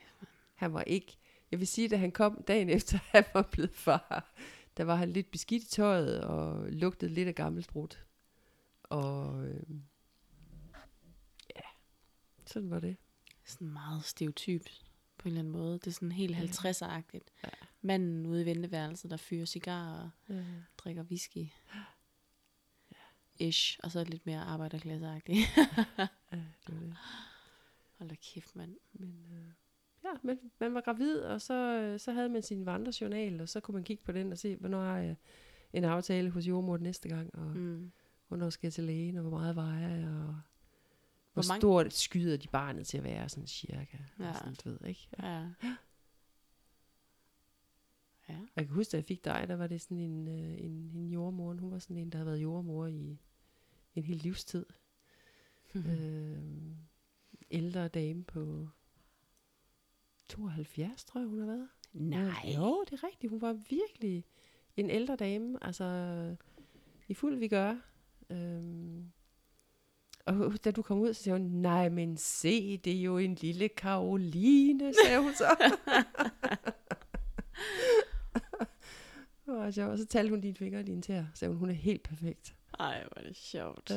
B: Han var ikke... Jeg vil sige, da han kom dagen efter, han var blevet far, der var han lidt beskidt i tøjet og lugtede lidt af gammel sprut. Og øh, ja, sådan var det.
A: Sådan meget stereotyp på en eller anden måde. Det er sådan helt
B: Ja.
A: 50'er-agtigt.
B: Ja.
A: Manden ude i venteværelset, der fyrer cigar og
B: Ja.
A: drikker whisky. Ish. Og så lidt mere arbejderklasseagtigt.
B: Ja, det var det.
A: Hold da kæft, mand.
B: Men, øh, ja, men man var gravid, og så, øh, så havde man sin vandrejournal, og så kunne man kigge på den og se, hvornår har jeg en aftale hos jordmor næste gang, og. Mm. hvornår skal jeg til lægen, og hvor meget vejer jeg, og hvor,
A: Hvor mange-
B: stort skyder de barnet til at være, sådan cirka. Ja.
A: Ja.
B: Sådan, du ved, ikke?
A: Ja. Ja.
B: Jeg kan huske, da jeg fik dig, der var det sådan en, øh, en, en jordmor, hun var sådan en, der havde været jordmor i en hel livstid. Øh, ældre dame på 72, tror jeg, hun har været.
A: Nej.
B: Jo, det er rigtigt. Hun var virkelig en ældre dame, altså i fuld vi gør. Øhm, og da du kom ud, så sagde hun, nej, men se, det er jo en lille Karoline, sagde hun så. Det var sjovt. Og så talte hun dine fingre og dine tæer, sagde hun, hun er helt perfekt.
A: Ej, hvor er det sjovt.
B: Ja.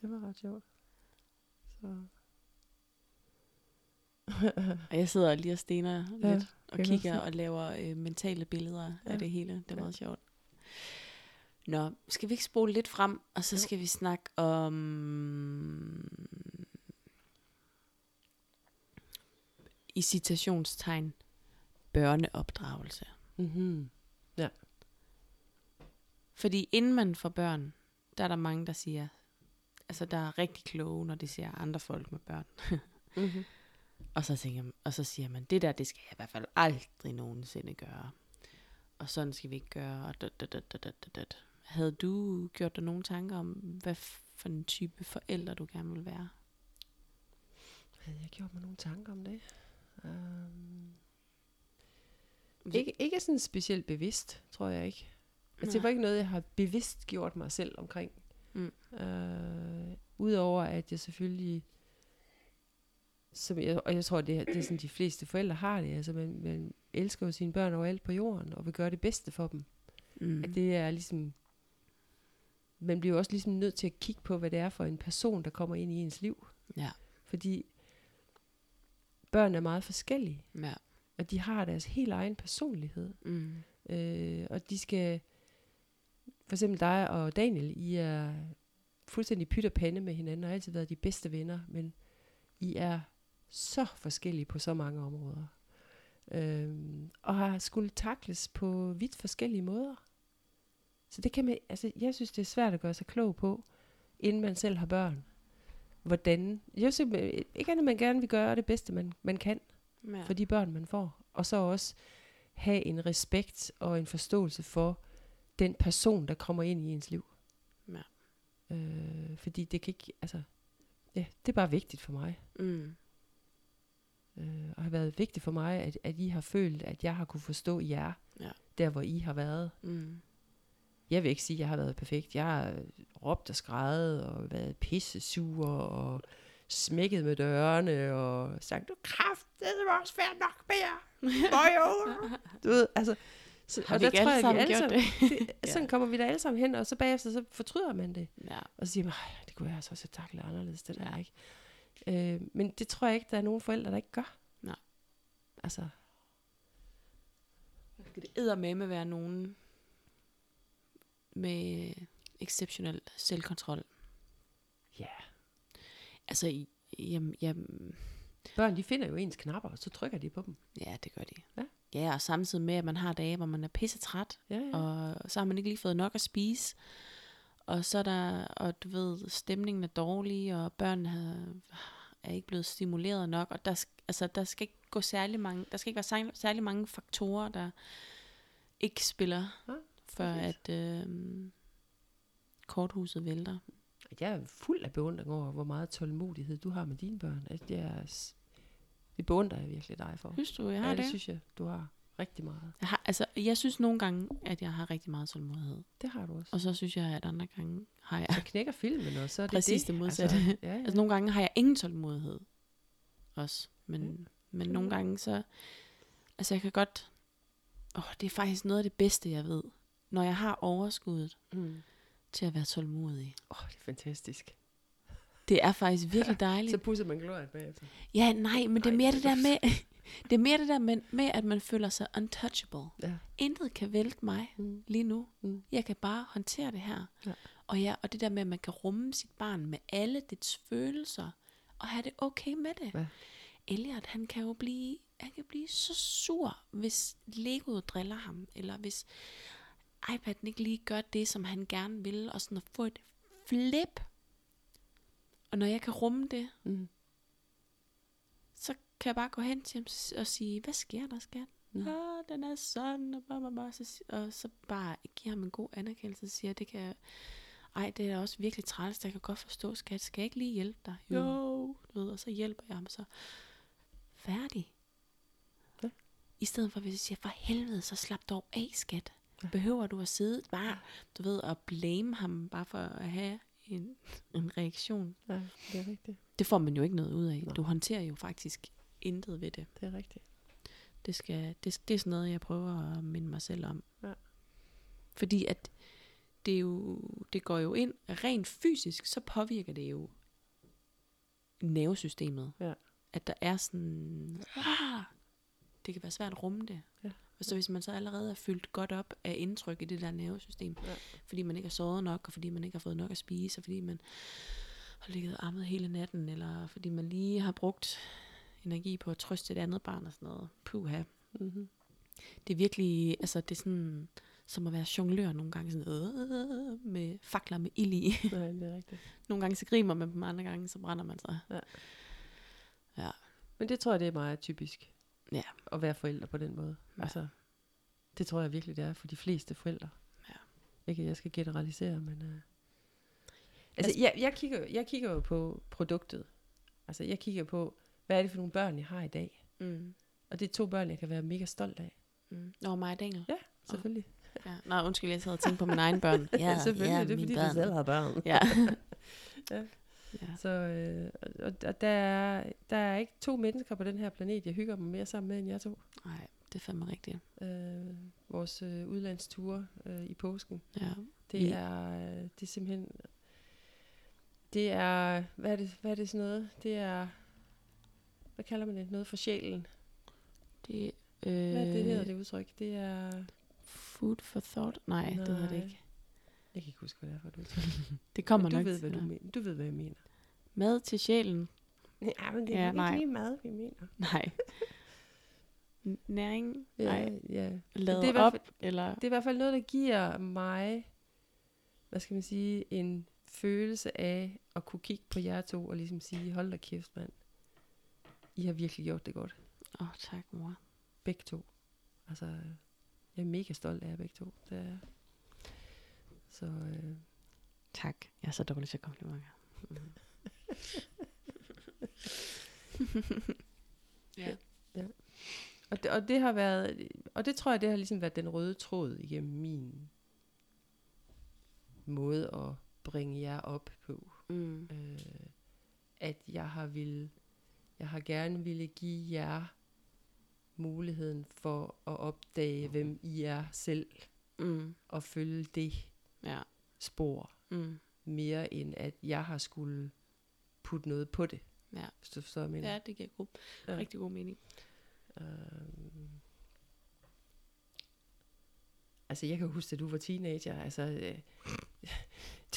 B: Det var ret sjovt. Så.
A: Og jeg sidder lige og stener
B: Ja,
A: lidt og kigger og laver øh, mentale billeder ja. Af det hele. Det er
B: Ja.
A: meget sjovt. Nå, skal vi ikke spole lidt frem, og så skal vi snakke om i citationstegn børneopdragelse.
B: Mm-hmm.
A: Fordi inden man får børn, der er der mange, der siger, altså der er rigtig kloge, når de ser andre folk med børn.
B: Mm-hmm.
A: Og så, tænker, man- og så siger man, det der, det skal jeg i hvert fald aldrig nogensinde gøre. Og sådan skal vi ikke gøre. Og dat, dat, dat, dat, dat, dat. Havde du gjort dig nogle tanker om, hvad for en type forældre du gerne vil være?
B: Havde jeg gjort mig nogle tanker om det? Um, ikke, ikke sådan specielt bevidst, tror jeg ikke. Altså, det var ikke noget, jeg har bevidst gjort mig selv omkring.
A: Mm.
B: Uh, Udover at jeg selvfølgelig, som jeg, og jeg tror, det er, det er sådan, de fleste forældre har det. Altså, man, man elsker jo sine børn overalt på jorden, og vil gøre det bedste for dem.
A: Mm.
B: At det er ligesom, man bliver jo også ligesom nødt til at kigge på, hvad det er for en person, der kommer ind i ens liv.
A: Ja.
B: Fordi børn er meget forskellige,
A: Ja.
B: og de har deres helt egen personlighed.
A: Mm.
B: Øh, og de skal, for eksempel dig og Daniel, I er fuldstændig pyt og pande med hinanden, og har altid været de bedste venner, men I er så forskellige på så mange områder. Øhm, og har skulle takles på vidt forskellige måder. Så det kan man, altså jeg synes det er svært at gøre sig klog på, inden man selv har børn. Hvordan, jeg synes ikke andet, man gerne vil gøre det bedste, man, man kan
A: Ja.
B: for de børn, man får. Og så også have en respekt og en forståelse for den person, der kommer ind i ens liv.
A: Ja.
B: Øh, fordi det kan ikke, altså, ja, det er bare vigtigt for mig.
A: Mm.
B: Øh, og har været vigtigt for mig, at, at I har følt, at jeg har kunne forstå jer,
A: Ja.
B: der hvor I har været.
A: Mm.
B: Jeg vil ikke sige, at jeg har været perfekt. Jeg har råbt og skrejet og været pisse sur og smækket med dørene og sagt, du kraft, det er også fair nok mere. Boyo. du ved, altså. Så,
A: Har vi ikke alle sammen gjort det?
B: det?
A: Ja.
B: Sådan kommer vi da alle sammen hen, og så bagefter så fortryder man det.
A: Ja.
B: Og så siger man, "Ej, det kunne jeg altså også have taklet anderledes, det der
A: Ja.
B: ikke. Øh, men det tror jeg ikke, der er nogen forældre, der ikke gør.
A: Nej.
B: Altså,
A: Skal det eddermame være nogen med exceptionel selvkontrol?
B: ja.
A: Altså, i- jamen, jamen,
B: Børn, de finder jo ens knapper, og så trykker de på dem.
A: ja, det gør de.
B: Ja.
A: Ja, og samtidig med, at man har dage, hvor man er pisse træt,
B: Ja, ja.
A: og så har man ikke lige fået nok at spise. Og så er der, og du ved, stemningen er dårlig, og børnene har, er ikke blevet stimuleret nok, og der, altså, der skal ikke gå særlig mange, der skal ikke være særlig, særlig mange faktorer, der ikke spiller,
B: Nej,
A: for
B: præcis.
A: at øh, korthuset vælter.
B: Jeg er fuld af beundring over, hvor meget tålmodighed du har med dine børn. At jeg er, det beundrer jeg virkelig dig for.
A: Synes du, jeg har
B: ja,
A: det?
B: det synes jeg, du har rigtig meget.
A: Jeg, har, altså, jeg synes nogle gange, at jeg har rigtig meget tålmodighed.
B: Det har du også.
A: Og så synes jeg, at andre gange har jeg...
B: Så knækker filmen, og så er det
A: Præcis
B: det.
A: det modsatte.
B: Altså, ja, ja.
A: Altså nogle gange har jeg ingen tålmodighed også. Men,
B: Mm.
A: men nogle gange så... Altså jeg kan godt... Åh, det er faktisk noget af det bedste, jeg ved. Når jeg har overskuddet
B: Mm.
A: til at være tålmodig.
B: Åh, det er fantastisk.
A: Det er faktisk virkelig dejligt.
B: Så pusser man glorien bagefter.
A: Ja, nej, men det er mere det der med... Det er mere det der med, med, at man føler sig untouchable.
B: Ja.
A: Intet kan vælte mig
B: Mm.
A: lige nu.
B: Mm.
A: Jeg kan bare håndtere det her.
B: Ja.
A: Og, ja, og det der med, at man kan rumme sit barn med alle dets følelser, og have det okay med det.
B: Ja.
A: Elliot, han kan jo blive, han kan blive så sur, hvis Legoet driller ham, eller hvis iPad'en ikke lige gør det, som han gerne vil, og sådan at få et flip. Og når jeg kan rumme det,
B: Mm.
A: så kan jeg bare gå hen til ham og sige, hvad sker der, skat?
B: Mm.
A: Ah, den er sådan, og, blah, blah, blah. Så, og så bare give ham en god anerkendelse og sige, det kan ej, det er også virkelig træls, jeg kan godt forstå, skat, skal jeg ikke lige hjælpe dig?
B: Mm.
A: Jo, du ved, og så hjælper jeg ham så. Færdig. I stedet for, hvis jeg siger, for helvede, så slap dog af, skat. Behøver du at sidde bare, du ved, og blame ham, bare for at have en, en reaktion.
B: Ja, det er rigtigt.
A: Det får man jo ikke noget ud af.
B: Nå.
A: Du håndterer jo faktisk intet ved det.
B: Det er rigtigt.
A: Det, skal, det, det er sådan noget, jeg prøver at minde mig selv om.
B: Ja.
A: Fordi at det, er jo, det går jo ind, rent fysisk, så påvirker det jo nervesystemet.
B: Ja.
A: At der er sådan, ah, det kan være svært at rumme det.
B: Ja.
A: Og så hvis man så allerede er fyldt godt op af indtryk i det der nervesystem,
B: Ja.
A: fordi man ikke har sovet nok, og fordi man ikke har fået nok at spise, og fordi man har ligget ammet hele natten, eller fordi man lige har brugt energi på at trøste et andet barn og sådan noget. Puha.
B: Mm-hmm.
A: Det er virkelig, altså det er sådan, som at være jonglør nogle gange, sådan, øh, med fakler med ild i.
B: Nej, det er rigtigt.
A: nogle gange så grimer man dem, andre gange så brænder man sig.
B: Ja.
A: Ja.
B: Men det tror jeg, det er meget typisk.
A: Ja.
B: At være forældre på den måde.
A: Ja.
B: Altså, det tror jeg virkelig, det er for de fleste forældre.
A: Ja.
B: Ikke, jeg skal generalisere, men... Uh... Altså, jeg, jeg, kigger, jeg kigger jo på produktet. Altså, jeg kigger på, hvad er det for nogle børn, jeg har i dag?
A: Mm.
B: Og det er to børn, jeg kan være mega stolt af.
A: Mm. Nå, mig Daniel.
B: Ja, selvfølgelig.
A: Ja. Nå, undskyld, jeg sad og tænkte på mine egne børn. Ja,
B: selvfølgelig,
A: ja,
B: det er fordi,
A: børn.
B: du selv har børn.
A: Ja.
B: Ja.
A: Ja.
B: Så øh, og, og der, er, der er ikke to mennesker på den her planet, jeg hygger mig mere sammen med, end jeg to.
A: Nej, det er fandme rigtigt.
B: Øh, vores øh, udlandsture øh, i påsken.
A: Ja.
B: Det
A: Vi-
B: er, øh, det er simpelthen, det er, hvad er det, hvad er det sådan noget? Det er, hvad kalder man det? Noget for sjælen.
A: Det, øh,
B: Hvad er det hedder det udtryk? Det er,
A: Food for thought? Nej, Nej, det hedder det ikke.
B: jeg kan ikke huske, hvad det er for et udtryk.
A: Det kommer
B: Men du
A: nok.
B: ved, hvad du mener. Du ved, hvad jeg mener.
A: Mad til sjælen?
B: Ja, men det er ja,
A: nej.
B: ikke lige mad, vi mener.
A: Nej. Næring?
B: Ja,
A: Nej.
B: ja.
A: Lavet
B: det er
A: op?
B: fald-
A: Eller?
B: Det er i hvert fald noget, der giver mig, hvad skal man sige, en følelse af at kunne kigge på jer to og ligesom sige, hold da kæft, mand. I har virkelig gjort det godt.
A: Åh, oh, tak mor.
B: Begge to. Altså, jeg er mega stolt af jer begge to. Det er. Så øh,
A: Tak. Jeg er så dårlig til komplimenter. ja.
B: og, det, og det har været, og det tror jeg, det har ligesom været den røde tråd igennem min måde at bringe jer op på.
A: Mm.
B: øh, at jeg har vil, jeg har gerne ville give jer muligheden for at opdage, hvem I er selv,
A: Mm.
B: og følge det
A: Ja.
B: spor,
A: Mm.
B: mere end at jeg har skulle putte noget på det.
A: Ja.
B: Hvis du forstår, hvad jeg mener.
A: ja, det giver god,
B: Ja.
A: rigtig god mening.
B: Øhm. Altså, jeg kan huske, at du var teenager. Altså, øh,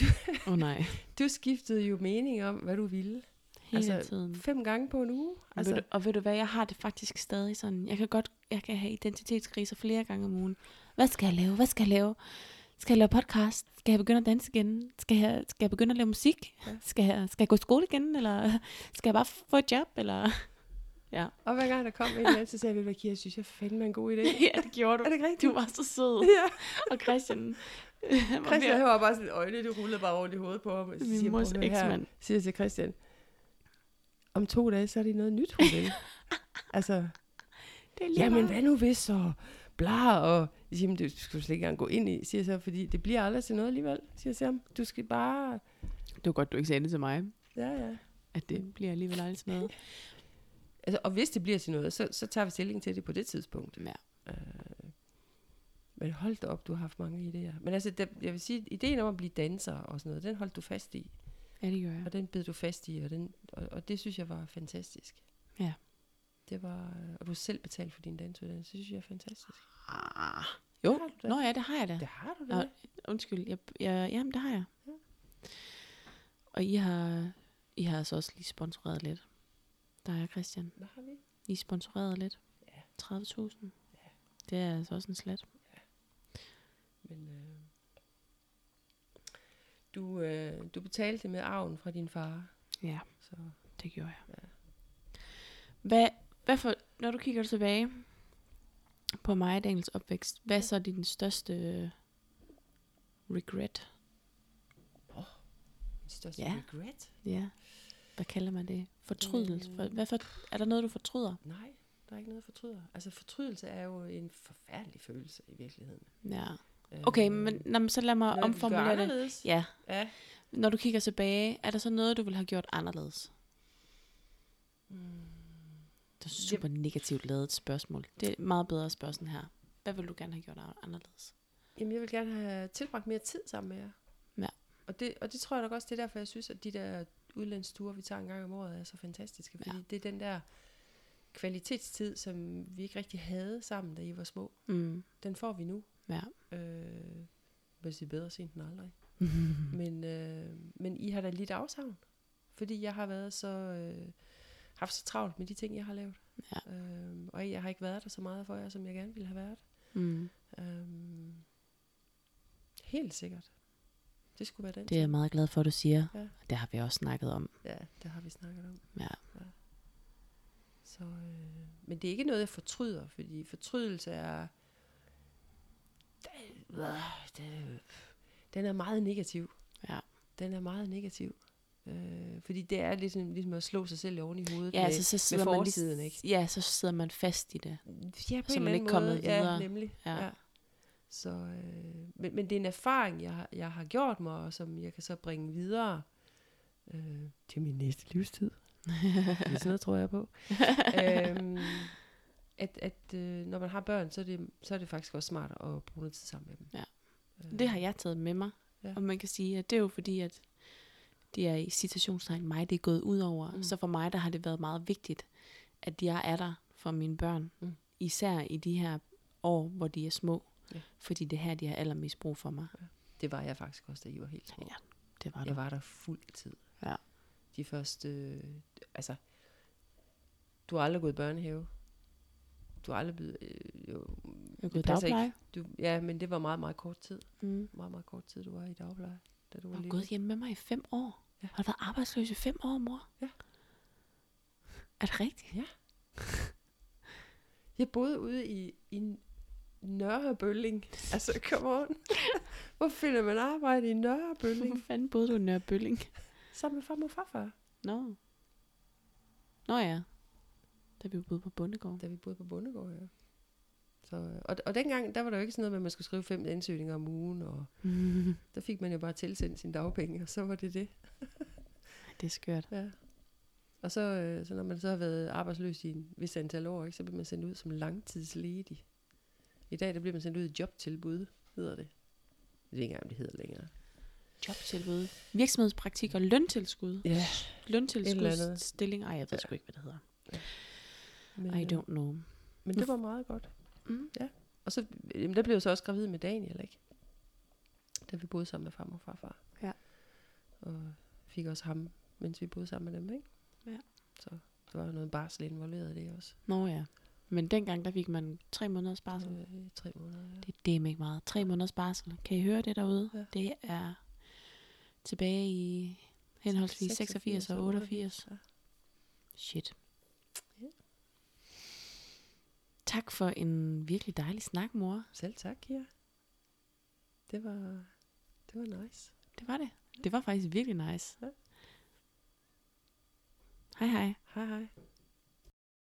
A: Åh oh, nej.
B: du skiftede jo mening om, hvad du ville.
A: Hele
B: Altså,
A: tiden.
B: Fem gange på en uge.
A: Og, ved du, og ved du hvad, jeg har det faktisk stadig sådan, jeg kan godt, jeg kan have identitetskriser flere gange om ugen. Hvad skal jeg lave? Hvad skal jeg lave? Skal jeg lave podcast? Skal jeg begynde at danse igen? Skal jeg, skal jeg begynde at lave musik?
B: Ja.
A: Skal, jeg, skal jeg gå i skole igen? Eller skal jeg bare få et job? Eller? Ja.
B: Og hver gang der kom en eller så sagde jeg, du Kira, jeg synes, jeg fandme en god idé.
A: ja, det gjorde du.
B: Er det rigtigt?
A: Du var så sød.
B: Ja.
A: Og Christian, han var
B: Christian han var bare sådan, øjne, det rullede bare rundt i hovedet på ham. Og så
A: at-
B: siger
A: min
B: jeg,
A: mors
B: "Prøv at høre her."
A: eksmand.
B: siger til Christian, om to dage, så er det noget nyt, hun vil. altså,
A: Det er lige
B: jamen
A: meget.
B: hvad nu hvis, og bla, og jeg siger, "Men det skal du slet ikke engang gå ind i, siger jeg så, fordi det bliver aldrig til noget alligevel, siger jeg til ham. Du skal bare,
A: Det var godt, du ikke sagde det til mig.
B: ja, ja.
A: At det bliver alligevel aldrig sådan noget.
B: Altså, og hvis det bliver til noget, så, så tager vi stilling til det på det tidspunkt.
A: Ja.
B: Øh, men hold da op, du har haft mange idéer. Men altså, der, jeg vil sige, ideen om at blive danser og sådan noget, den holdt du fast i.
A: Ja, det gør jeg.
B: Og den bed du fast i, og, den, og, og det synes jeg var fantastisk.
A: Ja.
B: Det var, og du selv betalt for din dansuddannelse, det synes jeg er fantastisk.
A: Ah. Jo? Nå ja, det har jeg da.
B: Det har du
A: Nå,
B: da.
A: undskyld, jeg, jeg, jamen det har jeg.
B: Ja.
A: Og I har, I har altså også lige sponsoreret lidt. Der er Christian.
B: Hvad har vi?
A: I sponsoreret lidt.
B: Ja.
A: 30.000. Ja. Det er altså også en slat.
B: Men øh, du, øh, du betalte med arven fra din far.
A: Ja,
B: Så
A: det gjorde jeg.
B: Ja.
A: Hvad, hvad for, når du kigger tilbage på mig Daniels opvækst, hvad er så din største øh, regret?
B: min største
A: Ja.
B: regret?
A: Ja. Hvad kalder man det? Fortrydelse?
B: Øh.
A: For, hvad for, er der noget, du fortryder?
B: Nej, der er ikke noget fortryder. Altså fortrydelse er jo en forfærdelig følelse i virkeligheden.
A: Ja. Okay,
B: Øh,
A: men, nå, men så lad mig omformulere det.
B: anderledes.
A: Ja,
B: Ja.
A: Når du kigger tilbage, er der så noget, du ville have gjort anderledes? Det er super negativt lavet spørgsmål. Det er et meget bedre spørgsmål her. Hvad vil du gerne have gjort anderledes?
B: Jamen, jeg vil gerne have tilbragt mere tid sammen med jer.
A: Ja.
B: Og det, og det tror jeg nok også, det er derfor, jeg synes, at de der udlandsture, vi tager en gang om året, er så fantastiske. Fordi
A: Ja.
B: det er den der kvalitetstid, som vi ikke rigtig havde sammen, da I var små,
A: Mm.
B: den får vi nu.
A: Ja.
B: Øh, hvis det er bedre sent end aldrig. Men, øh, men I har da lidt afsavn, fordi jeg har været så øh, haft så travlt med de ting, jeg har lavet.
A: Ja.
B: Øh, og jeg har ikke været der så meget for jer, som jeg gerne ville have været.
A: Mm.
B: Øh, helt sikkert. Det skulle være den
A: Det er jeg meget glad for, at du siger.
B: Ja.
A: Det har vi også snakket om.
B: Ja, det har vi snakket om.
A: Ja.
B: Så, øh, men det er ikke noget, jeg fortryder, fordi fortrydelse er... Den, øh, den, den er meget negativ.
A: Ja.
B: Den er meget negativ. Øh, fordi det er ligesom, ligesom at slå sig selv oven i hovedet
A: Ja,
B: med,
A: altså, så sidder
B: med
A: man
B: forsiden,
A: lige,
B: ikke?
A: Ja, så sidder man fast i det.
B: Ja, på
A: Så
B: en
A: man ikke kommet
B: måde.
A: videre.
B: Ja, nemlig.
A: Ja.
B: Ja. Så, øh, men, men det er en erfaring, jeg har, jeg har gjort mig, og som jeg kan så bringe videre øh, til min næste livstid. det er sådan noget, tror jeg på. øhm, at at øh, når man har børn, så er, det, så er det faktisk også smart at bruge noget tid sammen med dem.
A: Ja.
B: Øh,
A: Det har jeg taget med mig.
B: Ja.
A: Ja. Og man kan sige, at det er jo fordi, at det er i citationstegn mig, det er gået ud over.
B: Mm.
A: Så for mig, der har det været meget vigtigt, at jeg er der for mine børn.
B: Mm.
A: Især i de her år, hvor de er små.
B: Ja.
A: Fordi det er her, de har allermest brug for mig.
B: Det var jeg faktisk også, da I var helt små.
A: Ja, Det var
B: Jeg
A: det.
B: var der fuld tid.
A: Ja.
B: De første, øh, altså, du har aldrig gået i børnehave. Du har aldrig blevet, øh, jo,
A: Jeg gået
B: passer ikke.
A: dagpleje.
B: du, ja, men det var meget, meget kort tid.
A: Mm.
B: Meget, meget kort tid, du var i dagpleje, da du var
A: har
B: lille.
A: gået hjemme med mig i fem år.
B: Ja.
A: Har du været arbejdsløs i fem år, mor?
B: Ja.
A: Er det rigtigt?
B: Jeg boede ude i, i Nørrebølling. Altså, come on. Hvor finder man arbejde i
A: Hvor
B: Nørrebølling?
A: fanden boede du i Nørre Bølling?
B: Sammen med farmor og farfar,
A: Nå. Nå ja. Da vi boede på Bundegård.
B: da vi boede på Bundegård, ja. Så, og, og dengang, der var der jo ikke sådan noget med, at man skulle skrive fem ansøgninger om ugen, og der fik man jo bare tilsendt sine dagpenge, og så var det det.
A: det er skørt.
B: Ja. Og så, øh, så når man så har været arbejdsløs i en vis antal år, ikke, så bliver man sendt ud som langtidsledig. I dag der bliver man sendt ud i jobtilbud, hedder det. Det er ikke engang, om det hedder længere.
A: Jobtilbud. Virksomhedspraktik og løntilskud.
B: Ja.
A: Løntilskudsstilling. Ej, jeg ved
B: Ja.
A: sgu ikke, hvad det hedder.
B: Men,
A: I
B: øh,
A: don't know.
B: Men det var meget godt.
A: Mm.
B: Og så, jamen, der blev jeg så også gravid med Daniel, ikke? Da vi boede sammen med farmor og farfar.
A: Ja.
B: Og fik også ham, mens vi boede sammen med dem, ikke?
A: Ja.
B: Så der var noget barsel involveret i det også.
A: Nå ja. Men dengang, der fik man tre måneders barsel.
B: Øh, tre måneder, ja.
A: Det er dem ikke meget. Tre måneders barsel. Kan I høre det derude?
B: Ja.
A: Det er tilbage i henholdsvis 86 og 88.
B: Ja.
A: Shit.
B: Ja.
A: Tak for en virkelig dejlig snak, mor.
B: Selv tak, ja. Det var, det var nice.
A: Det var det. Det var faktisk virkelig nice.
B: Ja.
A: Hej hej.
B: Hej hej.